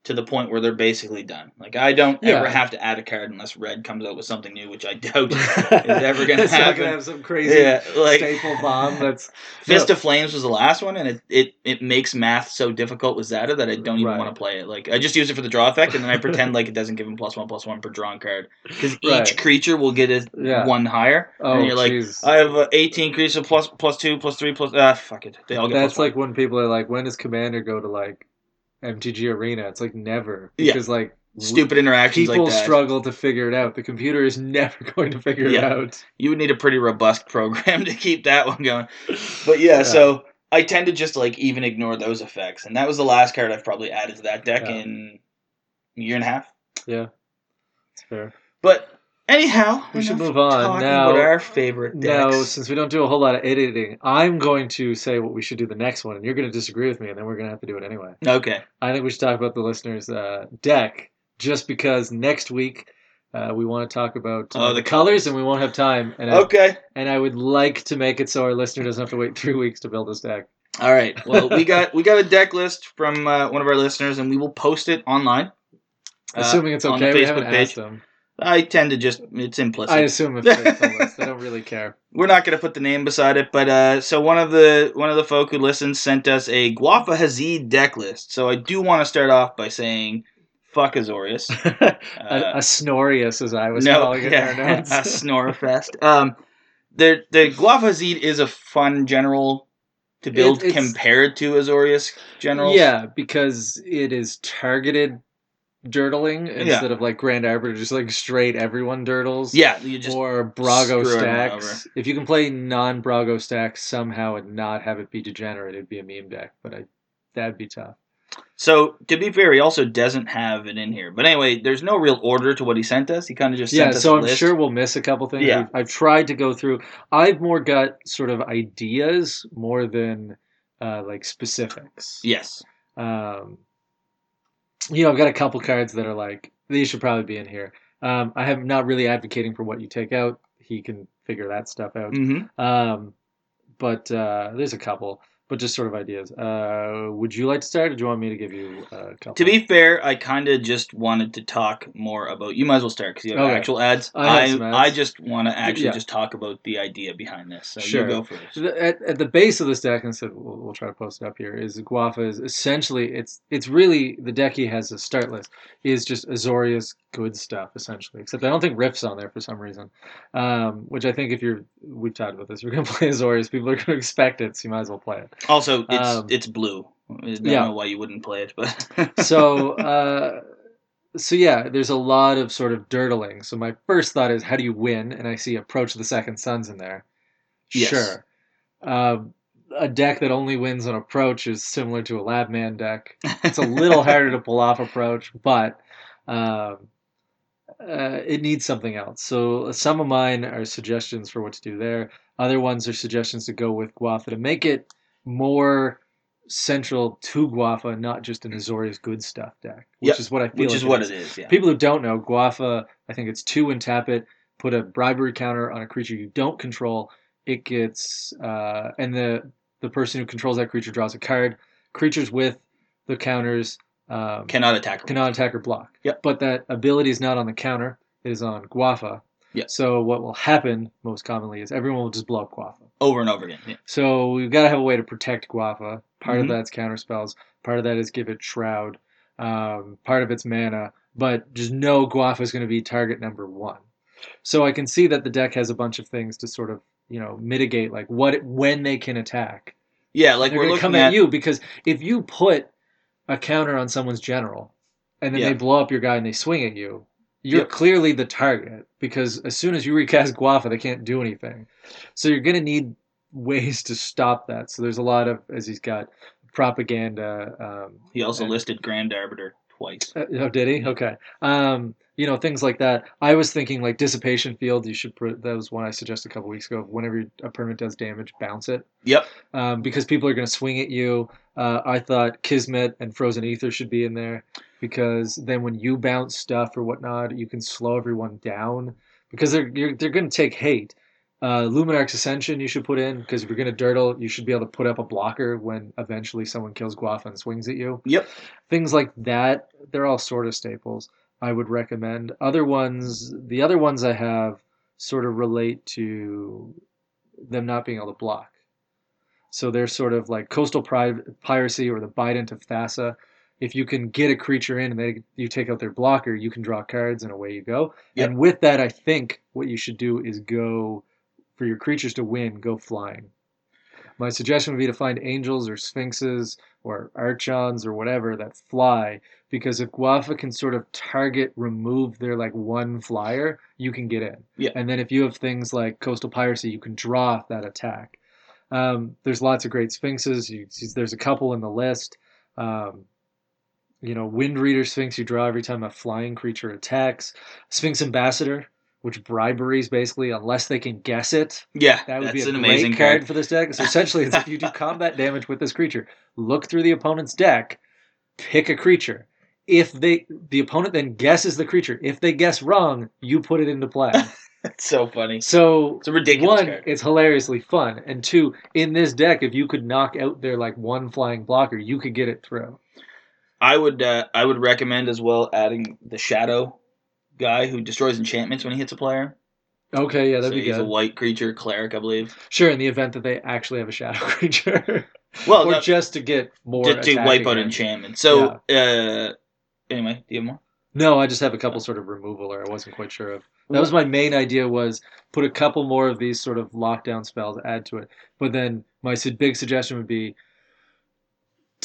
to the point where they're basically done. Like I don't Yeah. ever have to add a card unless Red comes out with something new, which I doubt is ever gonna It's not happen. gonna have some crazy yeah, like staple bomb that's Fist No. of Flames was the last one, and it, it, it makes math so difficult with Zada that I don't even Right. want to play it. Like I just use it for the draw effect, and then I pretend like it doesn't give him plus one plus one per drawn card because each Right. creature will get it Yeah. one higher. oh and you're like. I have uh, 18 creatures plus plus two plus three plus ah fuck it. They all get That's plus one. like when people are like, when does Commander go to like MTG Arena? It's like never Yeah. because like stupid interactions people like struggle to figure it out. The computer is never going to figure Yeah. it out. You would need a pretty robust program to keep that one going. But yeah, Yeah. so I tend to just like even ignore those effects, and that was the last card I've probably added to that deck Yeah. in a year and a half. Yeah, it's fair. But anyhow, We should move on. Now- about our favorite decks. Now, since we don't do a whole lot of editing, I'm going to say what we should do the next one, and you're going to disagree with me, and then we're going to have to do it anyway. okay, I think we should talk about the listeners' uh, deck, just because next week uh, we want to talk about uh, Oh, the colors, colors. and we won't have time. And I, okay, and I would like to make it so our listener doesn't have to wait three weeks to build his deck. all right. Well, we got we got a deck list from uh, one of our listeners, and we will post it online. uh, Assuming it's on the okay, we Facebook haven't page. asked them. I tend to just it's implicit. I assume if they told us, they don't really care. We're not going to put the name beside it, but uh, so one of the one of the folk who listens sent us a Gwafa Hazid deck list. So I do want to start off by saying, "Fuck Azorius." a, Uh, a Snorius, as I was no, calling it yeah, a Snorefest. Um, the the Gwafa Hazid is a fun general to build It- compared to Azorius generals. Yeah, because it is targeted dirtling instead of like Grand Arbiter, just like straight everyone dirtles. yeah. Or Brago stacks. If you can play non Brago stacks somehow and not have it be degenerate, it'd be a meme deck. But I, that'd be tough. so to be fair, he also doesn't have it in here. But anyway, there's no real order to what he sent us. He kind of just Yeah, so I'm list. sure we'll miss a couple things. Yeah. I've, I've tried to go through. I've more got sort of ideas more than uh, like specifics. Yes. Um, you know, I've got a couple cards that are like these should probably be in here. Um, I am not really advocating for what you take out. He can figure that stuff out. hmm Um, but uh, there's a couple, but just sort of ideas. Uh, would you like to start, or do you want me to give you a couple? To be fair, I kind of just wanted to talk more about. You might as well start because you have Okay. actual ads. I I ads. I just want to actually Yeah. just talk about the idea behind this. So Sure. you go first. At, at the base of this deck, and so we'll, we'll try to post it up here, is Gwafa is essentially it's it's really the deck he has a start list is just Azorius good stuff essentially. Except I don't think Rift's on there for some reason, um, which I think if you're we've talked about this, you're gonna play Azorius, people are gonna expect it, so you might as well play it. Also, it's Um, it's blue. I don't yeah. know why you wouldn't play it, but so uh, so yeah, there's a lot of sort of dirtling. So my first thought is, how do you win? And I see approach the second suns in there. Yes. Sure. Um, a deck that only wins on approach is similar to a Labman deck. It's a little harder to pull off approach, but um, uh, it needs something else. So some of mine are suggestions for what to do there. Other ones are suggestions to go with Gwafa to make it more central to Gwafa, not just an Azorius good stuff deck, which Yep, is what I feel which like is what is. it is. Yeah. People who don't know, Gwafa, I think it's two and tap it, put a bribery counter on a creature you don't control. It gets uh, and the the person who controls that creature draws a card. Creatures with the counters um, Cannot attack. her. cannot attack or block. Yep. But that ability is not on the counter. It is on Gwafa. Yep. So what will happen most commonly is everyone will just blow up Gwafa. Over and over again. Yeah. So we've got to have a way to protect Gwafa. Part Mhm. of that's counter spells. Part of that is give it Shroud. Um, part of it's mana. But just know Gwafa is going to be target number one. So I can see that the deck has a bunch of things to sort of you know mitigate like what when they can attack. Yeah, like They're we're going to looking come at. at you because if you put a counter on someone's general and then Yeah. they blow up your guy and they swing at you, you're Yep. clearly the target because as soon as you recast Gwafa, they can't do anything. So you're going to need ways to stop that. So there's a lot of, as he's got propaganda. Um, He also and- listed Grand Arbiter twice. uh, oh, did he? Okay. Um, you know, things like that. I was thinking like Dissipation Field, you should put, that was one I suggested a couple weeks ago. Whenever a permanent does damage, bounce it Yep. um, because people are going to swing at you. Uh, I thought Kismet and Frozen Aether should be in there because then when you bounce stuff or whatnot, you can slow everyone down because they're you're, they're going to take hate. Uh, Luminarch's Ascension you should put in because if you're going to dirtle, you should be able to put up a blocker when eventually someone kills Gwafa and swings at you. Yep. Things like that, they're all sort of staples. I would recommend. Other ones, the other ones I have sort of relate to them not being able to block. So they're sort of like coastal pri- piracy or the Bident of Thassa. If you can get a creature in and they you take out their blocker, you can draw cards and away you go. Yep. And with that, I think what you should do is go for your creatures to win, go flying. My suggestion would be to find angels or sphinxes or archons or whatever that fly because if Gwafa can sort of target remove their like one flyer, you can get in. Yeah. And then if you have things like coastal piracy, you can draw that attack. Um, there's lots of great sphinxes. You, there's a couple in the list. Um, you know, Wind Reader Sphinx you draw every time a flying creature attacks. Sphinx Ambassador, which briberies basically unless they can guess it. Yeah, That would that's be a an amazing card, card. for this deck. So essentially, it's if you do combat damage with this creature, look through the opponent's deck, pick a creature. If they, the opponent then guesses the creature. If they guess wrong, you put it into play. It's so funny. So It's a ridiculous one, card. it's hilariously fun, and two, in this deck, if you could knock out their like one flying blocker, you could get it through. I would uh, I would recommend as well adding the shadow guy who destroys enchantments when he hits a player. Okay, yeah, so that'd be he's a white creature, cleric, I believe. Sure, in the event that they actually have a shadow creature, Well, or no, just to get more to, to wipe out enchantment. So uh, anyway, do you have more? No, I just have a couple sort of removal, or I wasn't quite sure of. That was my main idea was put a couple more of these sort of lockdown spells, add to it. But then my big suggestion would be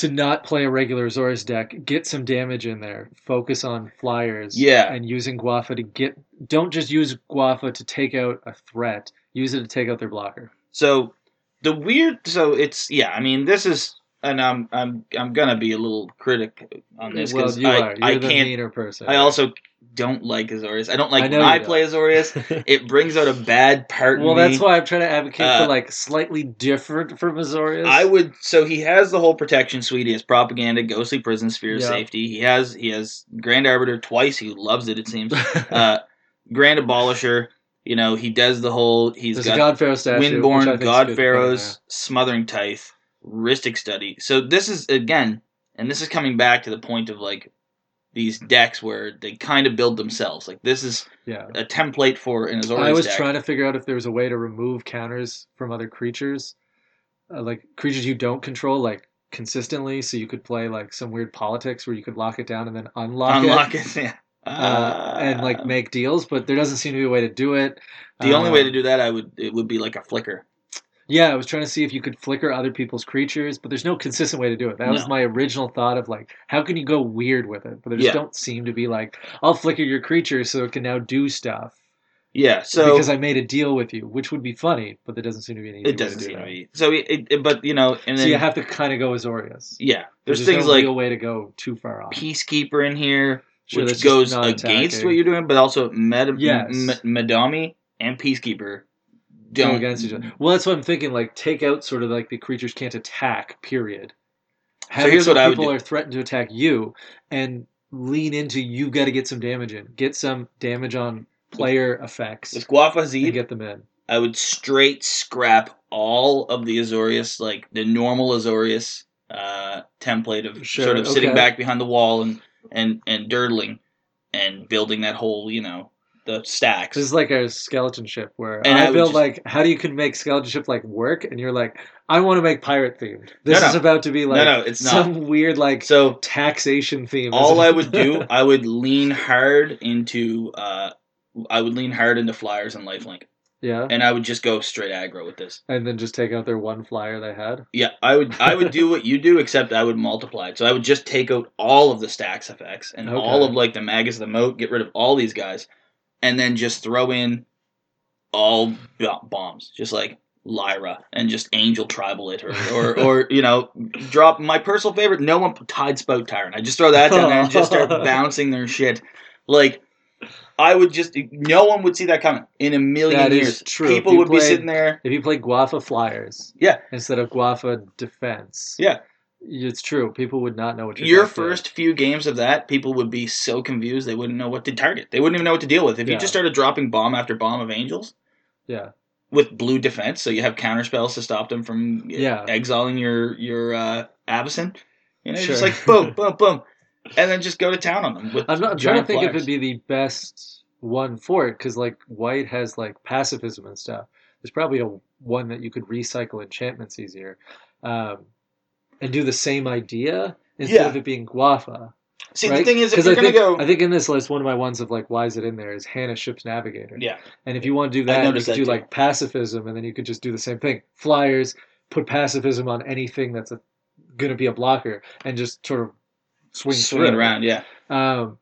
to not play a regular Azorius deck, get some damage in there, focus on flyers, Yeah. and using Gwafa to get. Don't just use Gwafa to take out a threat. Use it to take out their blocker. So the weird. So it's yeah. I mean, this is, and I'm I'm I'm gonna be a little critic on this because you I I can't. meaner person. I also don't like Azorius. I don't like I when I don't. play Azorius. It brings out a bad part. in well, that's why I'm trying to advocate Uh, for like slightly different from Azorius. I would so he has the whole protection suite. He has propaganda, ghostly prison, sphere of Yeah. safety. He has he has Grand Arbiter twice. He loves it. It seems. Uh, Grand Abolisher. You know he does the whole. He's There's got a God Pharaoh statue. Windborn, God good to put Pharaoh's Smothering Tithe, Rhystic Study. So this is again, and this is coming back to the point of like these decks where they kind of build themselves. Like this is. Yeah. a template for an Azorius I was deck. trying to figure out if there was a way to remove counters from other creatures, uh, like creatures you don't control, like consistently. So you could play like some weird politics where you could lock it down and then unlock, unlock it, it. Yeah. uh, and like Uh, make deals. But there doesn't seem to be a way to do it. the only way to Um, do that, I would it would be like a flicker. Yeah, I was trying to see if you could flicker other people's creatures, but there's no consistent way to do it. That was my original thought of like, how can you go weird with it? But there just Yeah. don't seem to be like, I'll flicker your creature so it can now do stuff. Yeah. So because I made a deal with you, which would be funny, but there doesn't seem to be any. it doesn't way to do seem to that. be. So it, it, but you know, and so you have to kind of go Azorius. yeah, there's, There's things no like real way to go too far off. Peacekeeper in here, Sure, which goes against what you're doing, but also Med- Yes. M- Madami and Peacekeeper don't against each other. Well, that's what I'm thinking. Like, take out sort of like the creatures can't attack. Period. Have it here's so what I would people are threatened to attack you, and lean into you've Got to get some damage in. Get some damage on player effects With Gwafa and get them in. I would straight scrap all of the Azorius, like the normal Azorius uh, template of Sure, sort of sitting back behind the wall and and and dirtling and building that whole, you know, the stacks. This is like a skeleton ship where And I, I build just- like how do you can make skeleton ship like work, and you're like, I want to make pirate themed. This No, no. is about to be like no, no, it's not. some weird like So taxation theme. all I would do, I would lean hard into, uh, I would lean hard into flyers and lifelink, yeah, and I would just go straight aggro with this. and then just take out their one flyer they had. Yeah, I would I would do what you do, except I would multiply it. So I would just take out all of the stacks effects and all of like the Magus of the Moat, get rid of all these guys, and then just throw in all bombs, just like Lyra and just Angel Tribal it, or, or or you know, drop my personal favorite. No one Tide Spout Tyrant. I just throw that down there and just start bouncing their shit. Like I would just no one would see that coming in a million That years. true. People would be sitting there. If you play Gwafa flyers, Yeah. instead of Gwafa defense, Yeah. It's true. People would not know what your your deck did. first few games of that, people would be so confused they wouldn't know what to target. They wouldn't even know what to deal with. If you just started dropping bomb after bomb of angels, Yeah. with blue defense, so you have counter spells to stop them from Yeah. exiling your your uh, Avacyn. You know, just like boom, boom, boom, and then just go to town on them. I'm, not, I'm trying to think if it'd be the best one for it because like white has like pacifism and stuff. There's probably a one that you could recycle enchantments easier, um, and do the same idea instead Yeah. of it being Gwafa. See, right? the thing is, if you're I gonna think, go, I think in this list, one of my ones of like why is it in there is Hanna Ship's Navigator. yeah, And if you want to do that, you could that do too. like pacifism, and then you could just do the same thing. Flyers, put pacifism on anything that's a, gonna be a blocker, and just sort of swing, swing through. around, yeah. Um,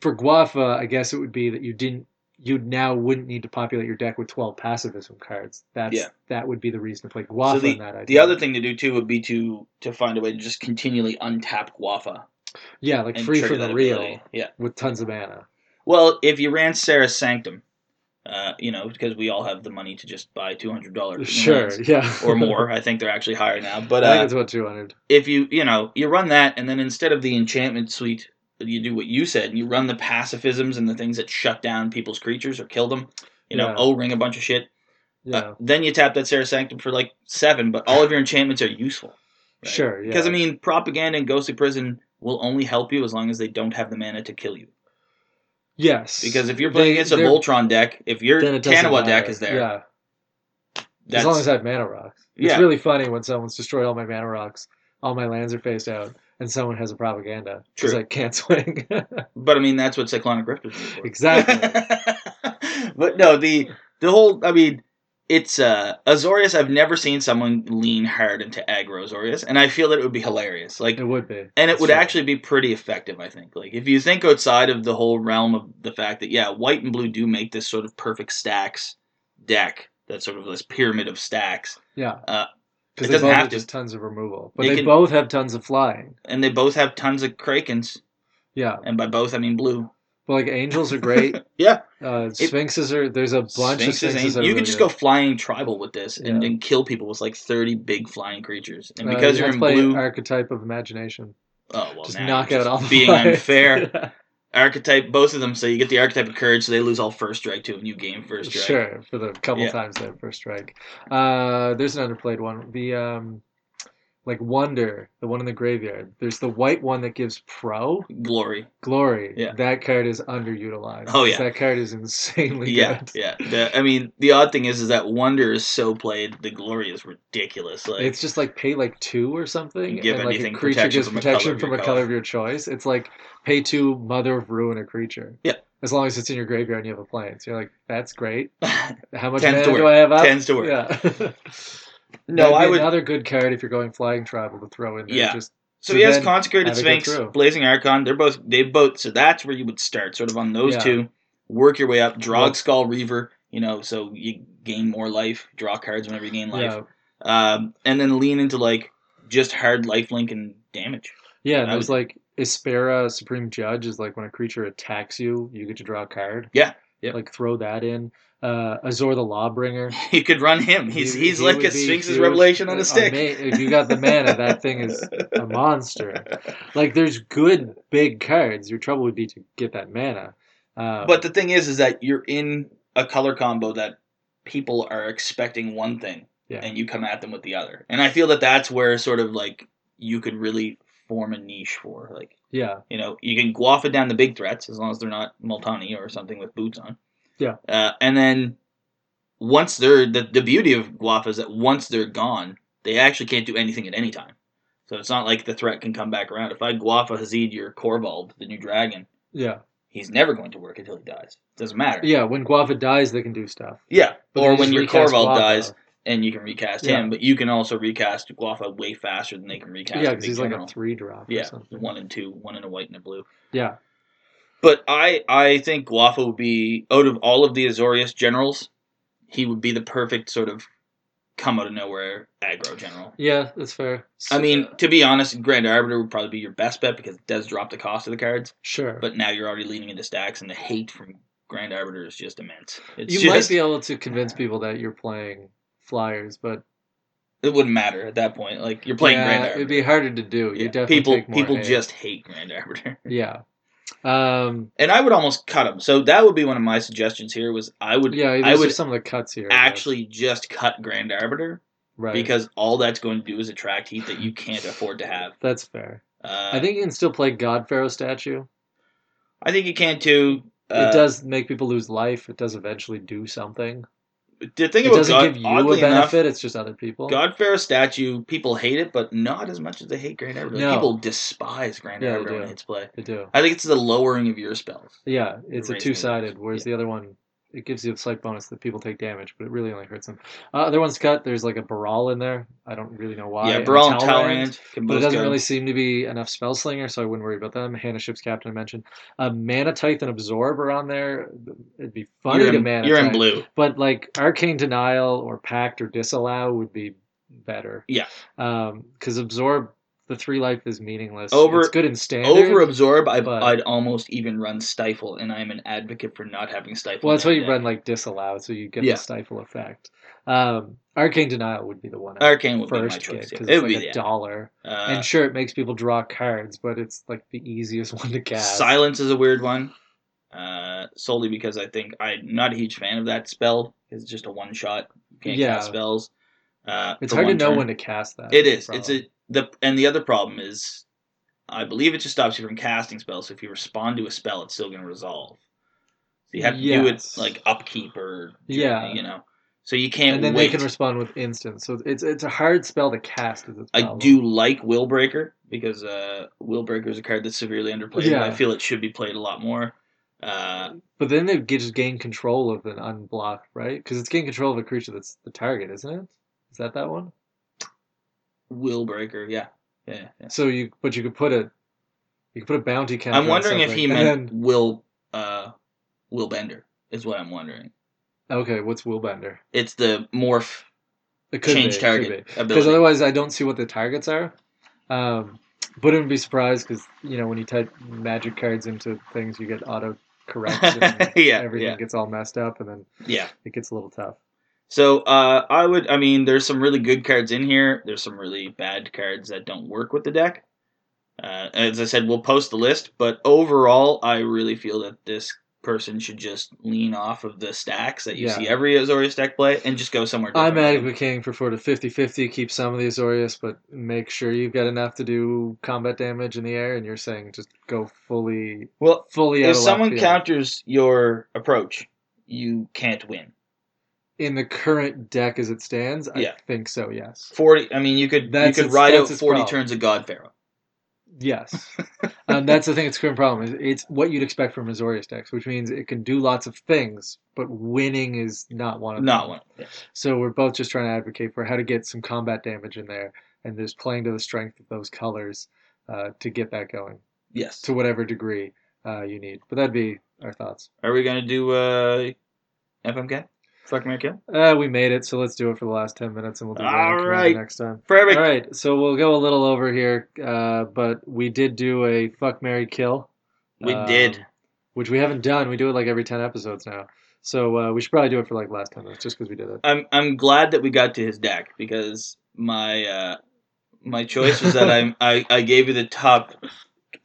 for Guafa, I guess it would be that you didn't, you now wouldn't need to populate your deck with twelve pacifism cards. That's Yeah. that would be the reason to play Gwafa So the, in that idea. the other thing to do too would be to to find a way to just continually untap Gwafa yeah, like free for the real. Yeah. with tons of mana. Well, if you ran Serra's Sanctum, uh, you know, because we all have the money to just buy two hundred dollars Sure, yeah, or more. I think they're actually higher now. But I think uh, it's about two hundred. if you you know you run that, and then instead of the enchantment suite, you do what you said, and you run the pacifisms and the things that shut down people's creatures or kill them. You know, Yeah. O ring a bunch of shit. Yeah, Uh, then you tap that Serra's Sanctum for like seven, but all of your enchantments are useful. right? sure, yeah. Because I mean, propaganda and ghostly prison will only help you as long as they don't have the mana to kill you. yes, Because if you're playing They- against a Voltron deck, if your then it doesn't Taniwha deck is there, Yeah, that's as long as I have mana rocks. It's Yeah. really funny when someone's destroyed all my mana rocks, all my lands are faced out, and someone has a propaganda because. I can't swing. But I mean, that's what Cyclonic Rift is for. Exactly. but no, the the whole. I mean, it's uh Azorius. I've never seen someone lean hard into aggro Azorius, and I feel that it would be hilarious. Like, it would be, and it That's would true. actually be pretty effective. I think. Like, if you think outside of the whole realm of the fact that yeah, white and blue do make this sort of perfect stacks deck. That sort of this pyramid of stacks, yeah. Uh, because it they doesn't both have to. just tons of removal, but They they, can- both have tons of flying. and they both have tons of krakens, Yeah, and by both I mean blue. but like angels are great. Yeah. Uh, sphinxes are there's a bunch of sphinxes. ain't- that are you really could just good. go flying tribal with this and, Yeah. and kill people with like 30 big flying creatures. And Uh, because you you're in play blue, archetype of imagination. oh well, just now knock you're out just all the being flyers. unfair. Archetype, both of them. So you get the archetype of courage, so they lose all first strike too, and you gain first strike. Sure, for the couple Yeah. times that first strike. Uh, there's an underplayed one. The um, like Wonder, the one in the graveyard. There's the white one that gives Pro Glory. Glory. Yeah. That card is underutilized. Oh, yeah. that card is insanely Yeah, good. yeah. The, I mean, the odd thing is, is that Wonder is so played. The Glory is ridiculous. Like It's just like pay like two or something, give and like a creature protection gives from a protection color of from color. of your choice. It's like pay two, Mother of Ruin a creature. Yeah. As long as it's in your graveyard and you have a plane. So you're like, that's great. How much mana to do. I have up? Tends to work. Yeah. no, I would. another good card if you're going flying tribal to throw in there. Yeah. Just So he has consecrated have it go sphinx, blazing archon. They're both they both. So that's where you would start, sort of on those Yeah. two. Work your way up. Drog Well- skull reaver. You know, so you gain more life. Draw cards whenever you gain life. yeah, Um, and then lean into like just hard lifelink and damage. yeah. And I there's would- like Isperia Supreme Judge is like when a creature attacks you, you get to draw a card. Yeah, yeah. Like throw that in. Uh, Azor the Lawbringer. You could run him. He's He- he's he like a Sphinx's revelation on a Uh, stick. if you got the mana, that thing is a monster. Like there's good big cards. Your trouble would be to get that mana. Um, But the thing is, is that you're in a color combo that people are expecting one thing, Yeah. and you come at them with the other. And I feel that that's where sort of like you could really form a niche for. Like yeah, you know, you can guaff it down the big threats as long as they're not Multani or something with boots on. Yeah. Uh, and then once they're the the beauty of Gwafa is that once they're gone, they actually can't do anything at any time. So it's not like the threat can come back around. If I Gwafa Hazid your Korvold, the new dragon, yeah, he's never going to work until he dies. It doesn't matter. yeah. When Gwafa dies, they can do stuff. Yeah. But or when your Korvold dies and you can recast Yeah. him, but you can also recast Gwafa way faster than they can recast. Yeah, because he's like a three drop. Or yeah, something. one and two, one in a white and a blue. Yeah, But I I think Gwafa would be out of all of the Azorius generals, he would be the perfect sort of come out of nowhere aggro general. yeah. That's fair. I mean, to be honest, Grand Arbiter would probably be your best bet because it does drop the cost of the cards. sure. But now you're already leaning into stacks, and the hate from Grand Arbiter is just immense. It's you just, might be able to convince people that you're playing flyers, but It wouldn't matter at that point. Like you're playing yeah, Grand Arbiter. it'd be harder to do. You Yeah, definitely people take more people hate. just hate Grand Arbiter. yeah. Um, And I would almost cut them. So that would be one of my suggestions here. Was I would yeah, I would some of the cuts here. Actually just cut Grand Arbiter right because all that's going to do is attract heat that you can't afford to have. that's fair. Uh, I think you can still play God Pharaoh statue. I think you can too. Uh, it does make people lose life. It does eventually do something. The thing It about doesn't God, give you a oddly enough, benefit. it's just other people. God Pharaoh statue, people hate it, but not as much as they hate Grand Arbiter. No. People despise Grand Yeah, they Arbiter when do. it hits play. They do. I think it's the lowering of your spells. Yeah, it's a two sided, whereas Yeah. the other one it gives you a slight bonus that people take damage, but it really only hurts them. Uh, other one's cut. There's like a Baral in there. I don't really know why. yeah, Baral and Talrand, But it doesn't go. really seem to be enough spell slinger, so I wouldn't worry about them. Hanna Ship's captain I mentioned. Uh, Mana Tithe and Absorb are on there. It'd be funny you're to in, Mana you're in blue. But like Arcane Denial or Pact or Disallow would be better. Yeah. Because Absorb, the three life is meaningless. Over- it's good in standard. Over absorb, I, I'd almost even run stifle, and I'm an advocate for not having stifle. Well, that's why you run like disallow, so you get Yeah. the stifle effect. Um, Arcane denial would be the one. Arcane be my first choice. get yeah. because It it's would like be a the dollar, uh, and sure it makes people draw cards, but it's like the easiest one to cast. Silence is a weird one, uh, solely because I think I'm not a huge fan of that spell. It's just a one shot. You can't Yeah. cast spells. Uh, It's hard to know turn. when to cast that. It is. It's a the and the other problem is, I believe it just stops you from casting spells. So if you respond to a spell, it's still going to resolve. So you have to do it Yes. like upkeep or Yeah. you know. So you can't and then wait. they can respond with instant. So it's it's a hard spell to cast. Is its I problem. do like Willbreaker because uh, Willbreaker is a card that's severely underplayed. and I Yeah. feel it should be played a lot more. Uh, But then they get- just gain control of an unblock, right? Because it's gain control of a creature that's the target, isn't it? Is that that one? Willbreaker, yeah, yeah. yeah. So you, but you could put a, you could put a bounty counter. I'm on wondering if he something, meant then- Will uh, Willbender is what I'm wondering. okay, what's Willbender? It's the morph It could change be, target Because ability. otherwise, I don't see what the targets are. Um, but wouldn't be surprised because you know when you type magic cards into things, you get auto correct. Yeah, everything yeah. gets all messed up, and then yeah. it gets a little tough. So uh, I would. I mean, there's some really good cards in here. There's some really bad cards that don't work with the deck. Uh, as I said, we'll post the list. But overall, I really feel that this person should just lean off of the stacks that you Yeah. see every Azorius deck play and just go somewhere. I'm different. advocating for sort of 50-50, keep some of the Azorius, but make sure you've got enough to do combat damage in the air. And you're saying just go fully, Well, fully out if someone counters your approach, you can't win. In the current deck as it stands, Yeah. I think so. Yes. Forty. I mean, you could That's you could its- ride that's out its forty problem. turns of God Pharaoh. Yes, um, that's the thing. It's current problem. is It's what you'd expect from Azorius decks, which means it can do lots of things, but winning is not one of them. Not one. Yeah. So we're both just trying to advocate for how to get some combat damage in there, and just playing to the strength of those colors uh, to get that going Yes. to whatever degree uh, you need. But that'd be our thoughts. Are we gonna do uh, FMK? Fuck Mary Kill. Uh, we made it, so let's do it for the last ten minutes, and we'll do that All right. next time. Perfect. All right, so we'll go a little over here, uh, but we did do a fuck Mary kill. We um, did. which we haven't done. We do it like every ten episodes now, so uh, we should probably do it for like last ten minutes, just because we did it. I'm I'm glad that we got to his deck because my uh, my choice was that I'm I, I gave you the top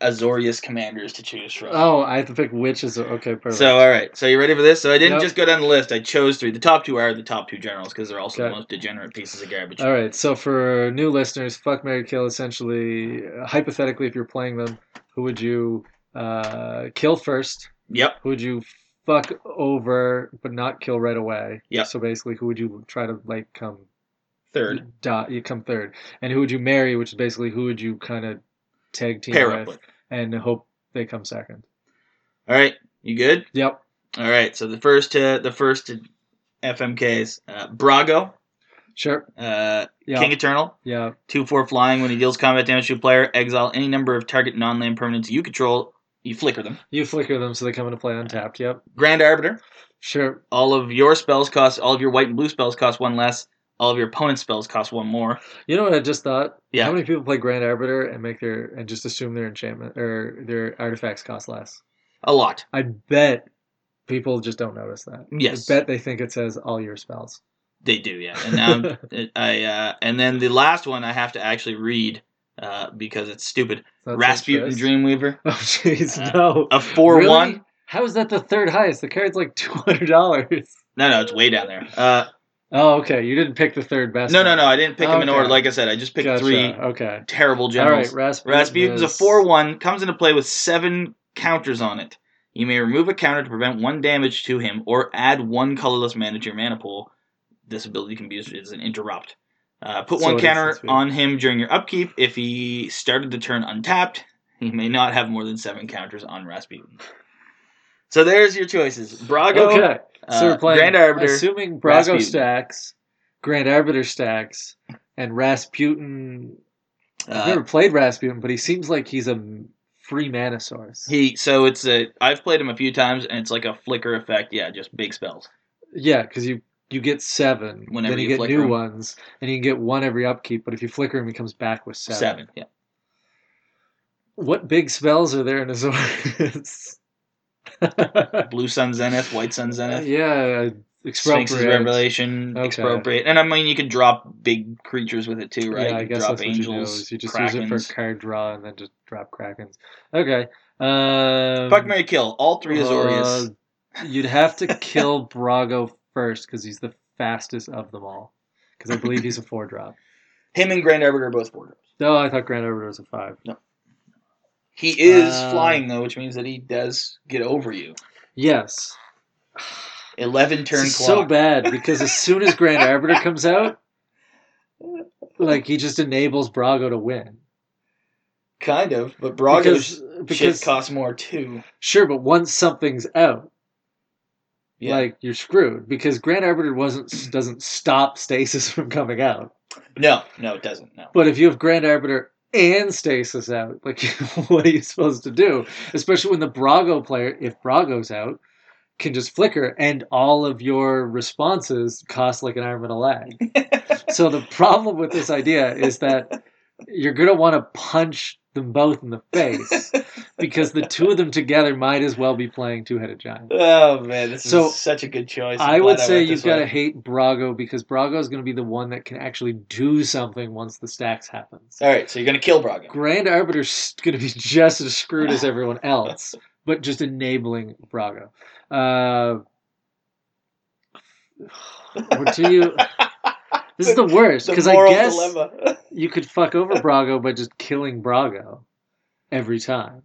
Azorius commanders to choose from. Oh, I have to pick which is okay. Perfect. So all right, so you ready for this? So I didn't Yep. just go down the list. I chose three. The top two are the top two generals because they're also Okay. the most degenerate pieces of garbage. All right, so for new listeners, fuck Mary kill. Essentially, hypothetically, if you're playing them, who would you uh, kill first? Yep. Who would you fuck over but not kill right away? Yep. So basically, who would you try to like come Third. you come third and who would you marry which is basically who would you kind of tag team Pair with, with. and hope they come second All right. You good? yep All right. So the first uh, the first FMKs uh, Brago, sure uh, yeah King Eternal, yeah two four flying. When he deals combat damage to a player, exile any number of target non-land permanents you control. You flicker them. you flicker them so they come into play untapped yep Grand Arbiter. sure All of your spells cost. All of your white and blue spells cost one less. All of your opponent's spells cost one more. you know what i just thought Yeah. how many people play grand arbiter and make their and just assume their enchantment or their artifacts cost less A lot. i bet people just don't notice that Yes. i bet they think it says all your spells They do, yeah. And now I uh, and then the last one I have to actually read uh, because it's stupid. That's Rasputin. Dreamweaver, Oh jeez, Uh, no. a four Really? one. How is that the third highest? The card's like two hundred dollars. No, no, it's way down there. Uh, Oh, okay. You didn't pick the third best. no, no, no, I didn't pick them in order. Like I said, I just picked Gotcha. three Okay. terrible All generals. right, Rasputin. Rasputin's a 4 1, comes into play with seven counters on it. You may remove a counter to prevent one damage to him or add one colorless mana to your mana pool. This ability can be used as an interrupt. Uh, put So one counter on him during your upkeep. If he started the turn untapped, he may not have more than seven counters on Rasputin. So there's your choices. Brago, Okay. So uh, we're playing. Grand Arbiter, Assuming Brago Rasputin. stacks, Grand Arbiter stacks, and Rasputin. I've uh, never played Rasputin, but he seems like he's a free mana source. he so it's a I've played him a few times and it's like a flicker effect. Yeah, just big spells. Yeah, because you you get seven, Whenever then you, you get flicker new him. ones, and you can get one every upkeep. But if you flicker him, he comes back with seven. Seven. Yeah. What big spells are there in Azorius? Blue Sun Zenith, White Sun Zenith. yeah, Sphinx's expropriate. Revelation, Okay. expropriate, and I mean you could drop big creatures with it too, right? Yeah, I guess drop that's what you do. Is you just krakens. use it for card draw and then just drop krakens. Okay. Um, Fuck Mary Kill, all three Azorius. uh, you'd have to kill Brago first because he's the fastest of them all. Because I believe he's a four drop. Him and Grand Arbiter are both four drops. No, I thought Grand Arbiter was a five. He is Uh, flying though, which means that he does get over you. Yes. Eleven turn This is clock. so bad because as soon as Grand Arbiter comes out, like he just enables Brago to win. Kind of, but Brago's because, because shit costs more too. sure, but once something's out, Yeah. like you're screwed because Grand Arbiter wasn't doesn't stop stasis from coming out. no, no, it doesn't. No. But if you have Grand Arbiter and stasis out, like what are you supposed to do? Especially when the Brago player, if Brago's out, can just flicker and all of your responses cost like an arm and a leg. so the problem with this idea is that you're gonna want to punch them both in the face because the two of them together might as well be playing two-headed giant. Oh man, this So, is such a good choice. I'm I would say went you've got to hate Brago because Brago is going to be the one that can actually do something once the stacks happens. All right, so you're gonna kill Brago. Grand Arbiter's going to be just as screwed as everyone else, but just enabling Brago. Uh, or do you? This is the worst because I guess you could fuck over Brago by just killing Brago every time.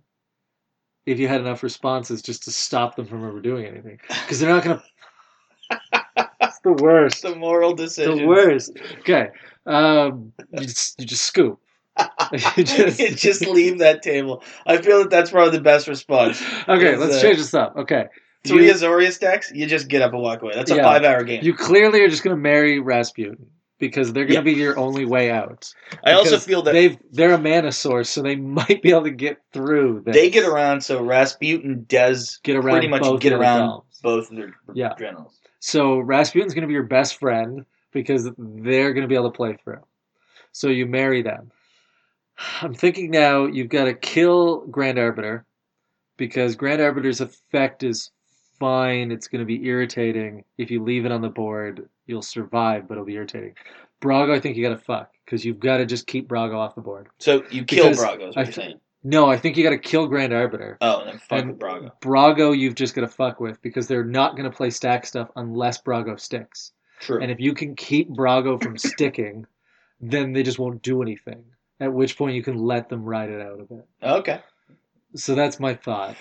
If you had enough responses just to stop them from ever doing anything. Because they're not going to. It's the worst. the moral decision. The worst. Okay. Um, you, just, you just scoop. you just, You just leave that table. I feel that that's probably the best response. Okay, let's uh, change this up. Okay. Three You, Azorius stacks, you just get up and walk away. That's a Yeah. five-hour game. you clearly are just going to marry Rasputin because they're going to Yeah. be your only way out. I also feel that they've they're a mana source, so they might be able to get through. This. they get around, so Rasputin does get around pretty much get around realms. both of their Yeah. generals. So Rasputin's going to be your best friend because they're going to be able to play through. So you marry them. I'm thinking now you've got to kill Grand Arbiter because Grand Arbiter's effect is fine. It's going to be irritating. If you leave it on the board, you'll survive, but it'll be irritating. Brago, I think you got to fuck because you've got to just keep Brago off the board. So you kill Because Brago, is what I you're saying. No, I think you got to kill Grand Arbiter. Oh, and then fuck and with Brago. Brago, you've just got to fuck with because they're not going to play stack stuff unless Brago sticks. True. And if you can keep Brago from sticking, then they just won't do anything. At which point you can let them ride it out a bit. okay. So that's my thought.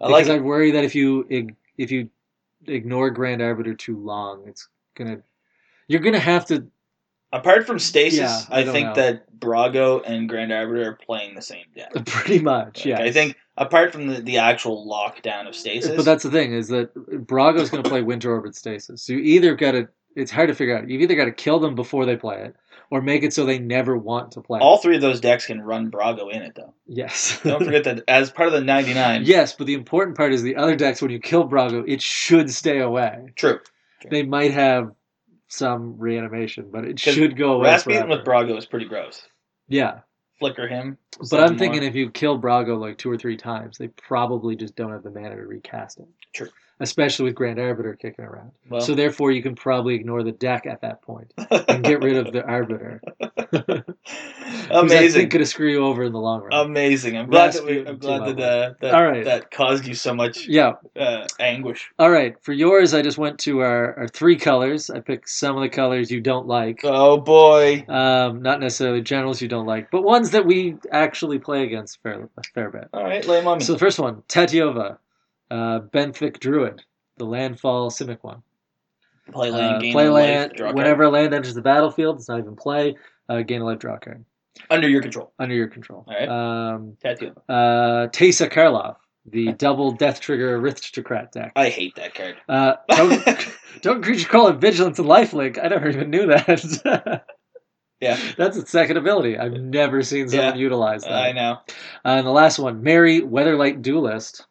I like because I worry that if you if you ignore Grand Arbiter too long, it's gonna you're gonna have to. Apart from Stasis, Yeah, I I, think know. that Brago and Grand Arbiter are playing the same deck. Pretty much, Like, yeah. I think apart from the, the actual lockdown of Stasis, But that's the thing is that Brago's going to play Winter Orbit Stasis. So you either got to. It's hard to figure out. You've either got to kill them before they play it, or make it so they never want to play. all it. three of those decks can run Brago in it, though. Yes. Don't forget that as part of the 99. yes, but the important part is the other decks. When you kill Brago, it should stay away. True. They might have some reanimation, but it should go away. Rasputin with. Brago is pretty gross. Yeah, Flicker him. but I'm thinking more. if you kill Brago like two or three times, they probably just don't have the mana to recast him. True. Especially with Grand Arbiter kicking around. Well, so therefore, you can probably ignore the deck at that point and get rid of the Arbiter. Amazing. could screw you over in the long run. Amazing. I'm glad that we, I'm glad that, uh, that All right. that caused you so much yeah. uh, anguish. All right. For yours, I just went to our, our three colors. I picked some of the colors you don't like. Oh boy. Um, not necessarily generals you don't like, but ones that we actually play against fair, a fair bit. All right, lay 'em on me. So the first one, Tatyova, uh, Benthic Druid, the landfall Simic one. play land, Uh, gain play life, land card. whenever land enters the battlefield. It's not even play. Uh, gain a life, draw card under your control. under your control. All right. Um, Tattoo. uh, Teysa Karlov, the double Death Trigger Aristocrat deck. I hate that card. Uh, don't, don't creature call it Vigilance and Lifelink. I never even knew that. Yeah, That's its second ability. I've never seen someone Yeah, utilize that. I know. Uh, and the last one, Mirri Weatherlight Duelist.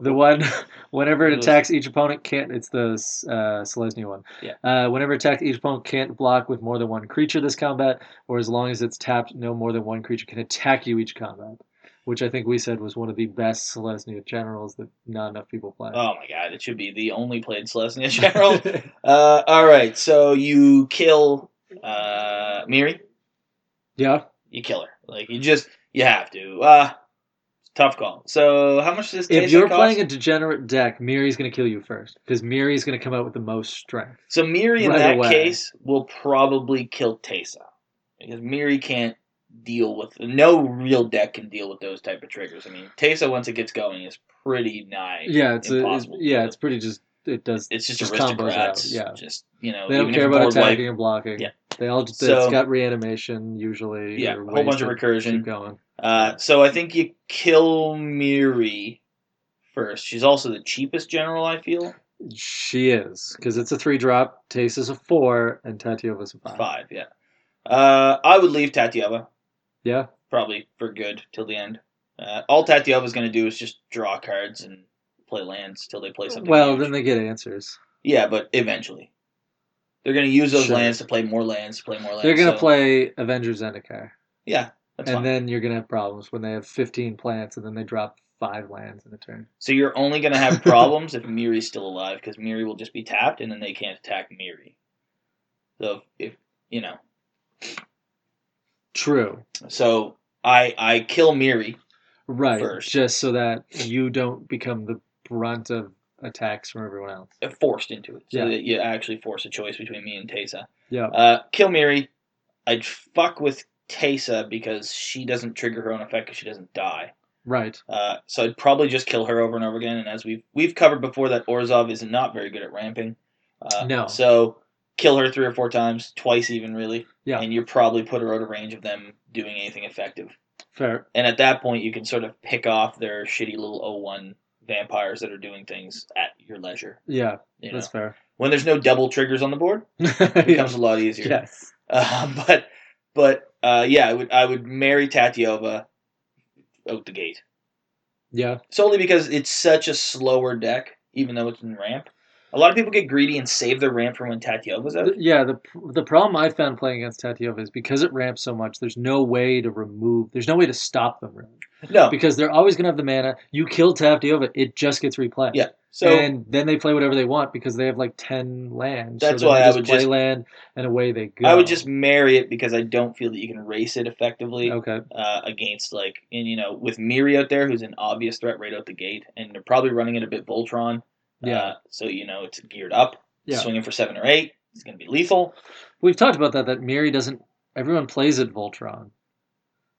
The one, whenever it attacks each opponent, can't. It's the uh, Selesnya one. Yeah. Uh, whenever attacked, each opponent can't block with more than one creature this combat, or as long as it's tapped, no more than one creature can attack you each combat. Which I think we said was one of the best Selesnya generals that not enough people play. Oh my god, it should be the only played Selesnya General. uh, all right, so you kill uh, Mirri. yeah. You kill her. Like you just you have to. Uh, tough call. So how much does this? If you're playing a degenerate deck, Mirri's going to kill you first because Mirri's going to come out with the most strength. So Mirri in Right that away. case will probably kill Teysa because Mirri can't deal with no real deck can deal with those type of triggers. I mean, Teysa once it gets going is pretty nigh. Yeah, it's, a, it's yeah, it's pretty just it does. it's just, just aristocrats. yeah. just you know They don't care about wipe- attacking and blocking. Yeah. They all just So- it's got reanimation usually. Yeah, a whole bunch of recursion. Keep going. Uh, so I think you kill Mirri first. She's also the cheapest general. I feel She is because it's a three drop. Taste is a four, and Tatyova's a five. five. Yeah. Uh, I would leave Tatyova Yeah, probably for good till the end. Uh, all Tatyova's going to do is just draw cards and play lands till they play something. well huge. then they get answers. yeah, but eventually they're going to use those Sure. lands to play more lands, to play more lands. They're gonna so- play Avenger of Zendikar, Yeah, that's and fine. then you're gonna have problems when they have 15 plants and then they drop five lands in a turn. so you're only going to have problems if Mirri's still alive because Mirri will just be tapped and then they can't attack Mirri. So if you know, True. so I I kill Mirri. Right. First. Just so that you don't become the brunt of attacks from everyone else. forced into it, so Yeah. that you actually force a choice between me and Teysa. Yeah. Uh, kill Mirri. I'd fuck with Tesa because she doesn't trigger her own effect because she doesn't die. Right. Uh, so I'd probably just kill her over and over again. And as we've we've covered before, that Orzhov is not very good at ramping. Uh, No. So kill her three or four times, twice even really. Yeah. And you probably put her out of range of them doing anything effective. Fair. And at that point, you can sort of pick off their shitty little 01 vampires that are doing things at your leisure. Yeah. You know? That's fair. When there's no double triggers on the board, it becomes a lot easier. Yes. Uh, but but uh, yeah, I would I would marry Tatyova out the gate Yeah. solely because it's such a slower deck, even though it's in ramp. A lot of people get greedy and save their ramp for when Tatyova's out. Yeah. The the problem I found playing against Tatyova is because it ramps so much. There's no way to remove. There's no way to stop them really No, because they're always gonna have the mana. You kill Tatyova, it just gets replayed. Yeah, so and then they play whatever they want because they have like ten lands. That's so why I would play just- land and away they go. I would just marry it because I don't feel that you can race it effectively okay. uh, against like and you know with Mirri out there who's an obvious threat right out the gate, and they're probably running it a bit Voltron. Yeah. Uh, so you know it's geared up, Yeah. swinging for seven or eight. It's going to be lethal. We've talked about that. That Mirri doesn't. Everyone plays it Voltron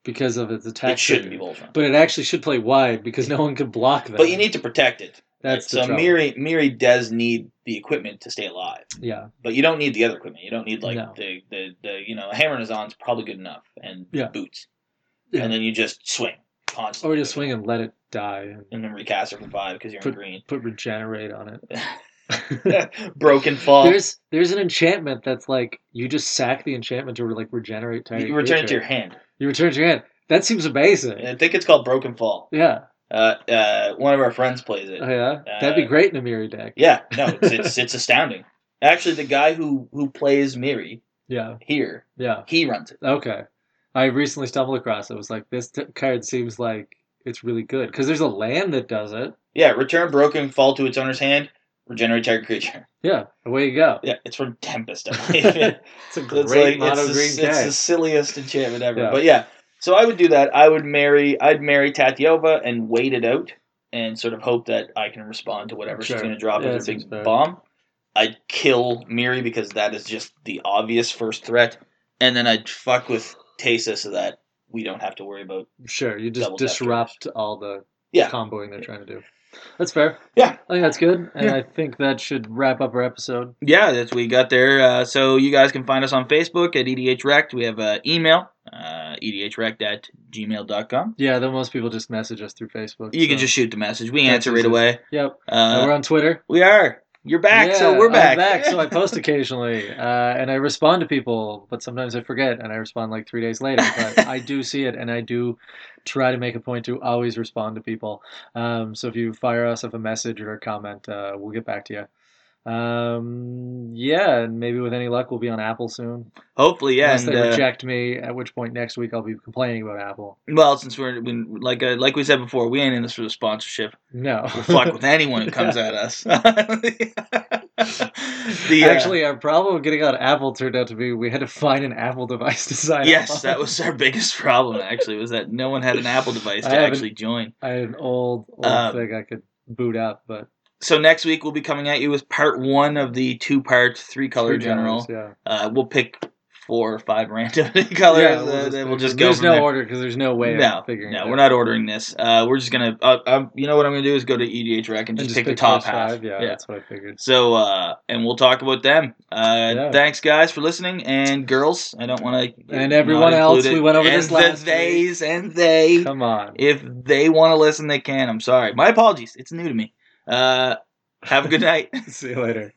because of its attack. it shouldn't be. Voltron, But it actually should play wide because no one can block that. but you need to protect it. That's the so trouble. Mirri Mirri does need the equipment to stay alive. Yeah. But you don't need the other equipment. You don't need like No. the, the, the you know hammer and a zon's probably good enough and Yeah. boots. Yeah. And then you just swing constantly. Or just swing and let it die and and then recast it for five because you're in green. put regenerate on it. Broken fall. there's there's an enchantment that's like you just sack the enchantment to like regenerate. you return it to your hand. You return it to your hand. That seems amazing. I think it's called Broken Fall. Yeah. Uh, uh, one of our friends plays it. Oh yeah. That'd be Uh, great in a Mirri deck. Yeah, no, it's, it's it's astounding. Actually, the guy who who plays Mirri Yeah. here, Yeah. he runs it. Okay. I recently stumbled across it. It was like this t- card seems like it's really good because there's a land that does it. Yeah, return broken, fall to its owner's hand, regenerate target creature. Yeah, away you go. Yeah, it's from Tempest. I believe. It's a great it's like mono it's, green the, it's the silliest enchantment ever. Yeah. But yeah, so I would do that. I would marry. I'd marry Tatyova and wait it out and sort of hope that I can respond to whatever she's going to drop Yeah, as a big fair. bomb. I'd kill Mirri because that is just the obvious first threat, and then I'd fuck with Teysa so that we don't have to worry about. Sure, you just disrupt all the Yeah. comboing they're trying to do. That's fair. Yeah. I think that's good, and Yeah. I think that should wrap up our episode. Yeah, that's what we got there. Uh, so you guys can find us on Facebook at EDHRECT. We have an email, uh, edhrect at gmail.com. Yeah, though most people just message us through Facebook. You can just shoot the message. We That's answer right easy. away. Yep. Uh, we're on Twitter. we are. You're back, so we're back. I'm back, so I post occasionally, uh, and I respond to people, but sometimes I forget, and I respond like three days later. But I do see it, and I do try to make a point to always respond to people. Um, so if you fire us up a message or a comment, uh, we'll get back to you. Um, yeah, and maybe with any luck, we'll be on Apple soon. Hopefully, yeah. Unless And, they uh, reject me, at which point next week I'll be complaining about Apple. well, since we're we, like uh, like we said before, we ain't in this for the sponsorship. No. We'll fuck with anyone who comes at us. the, uh, Actually, our problem with getting on Apple turned out to be we had to find an Apple device to sign yes, on. that was our biggest problem. Actually, was that no one had an Apple device to actually join. I had an old old Um, thing I could boot up, but So next week we'll be coming at you with part one of the two-part three-color three general. colors, Uh, we'll pick four or five random colors. Yeah, uh, then we'll just go. There's no there. order because there's no way No, of figuring. No, we're not ordering this. Uh, we're just gonna. Uh, um, you know what I'm gonna do is go to EDH Rec and And just, pick the top half. five, Yeah, that's what I figured. So, uh, and we'll talk about them. Uh, Yeah. Thanks, guys, for listening, and girls. I don't want to. And everyone else, we went over and this the last theys and they. Come on. If they want to listen, they can. I'm sorry. My apologies. It's new to me. Uh, have a good night. See you later.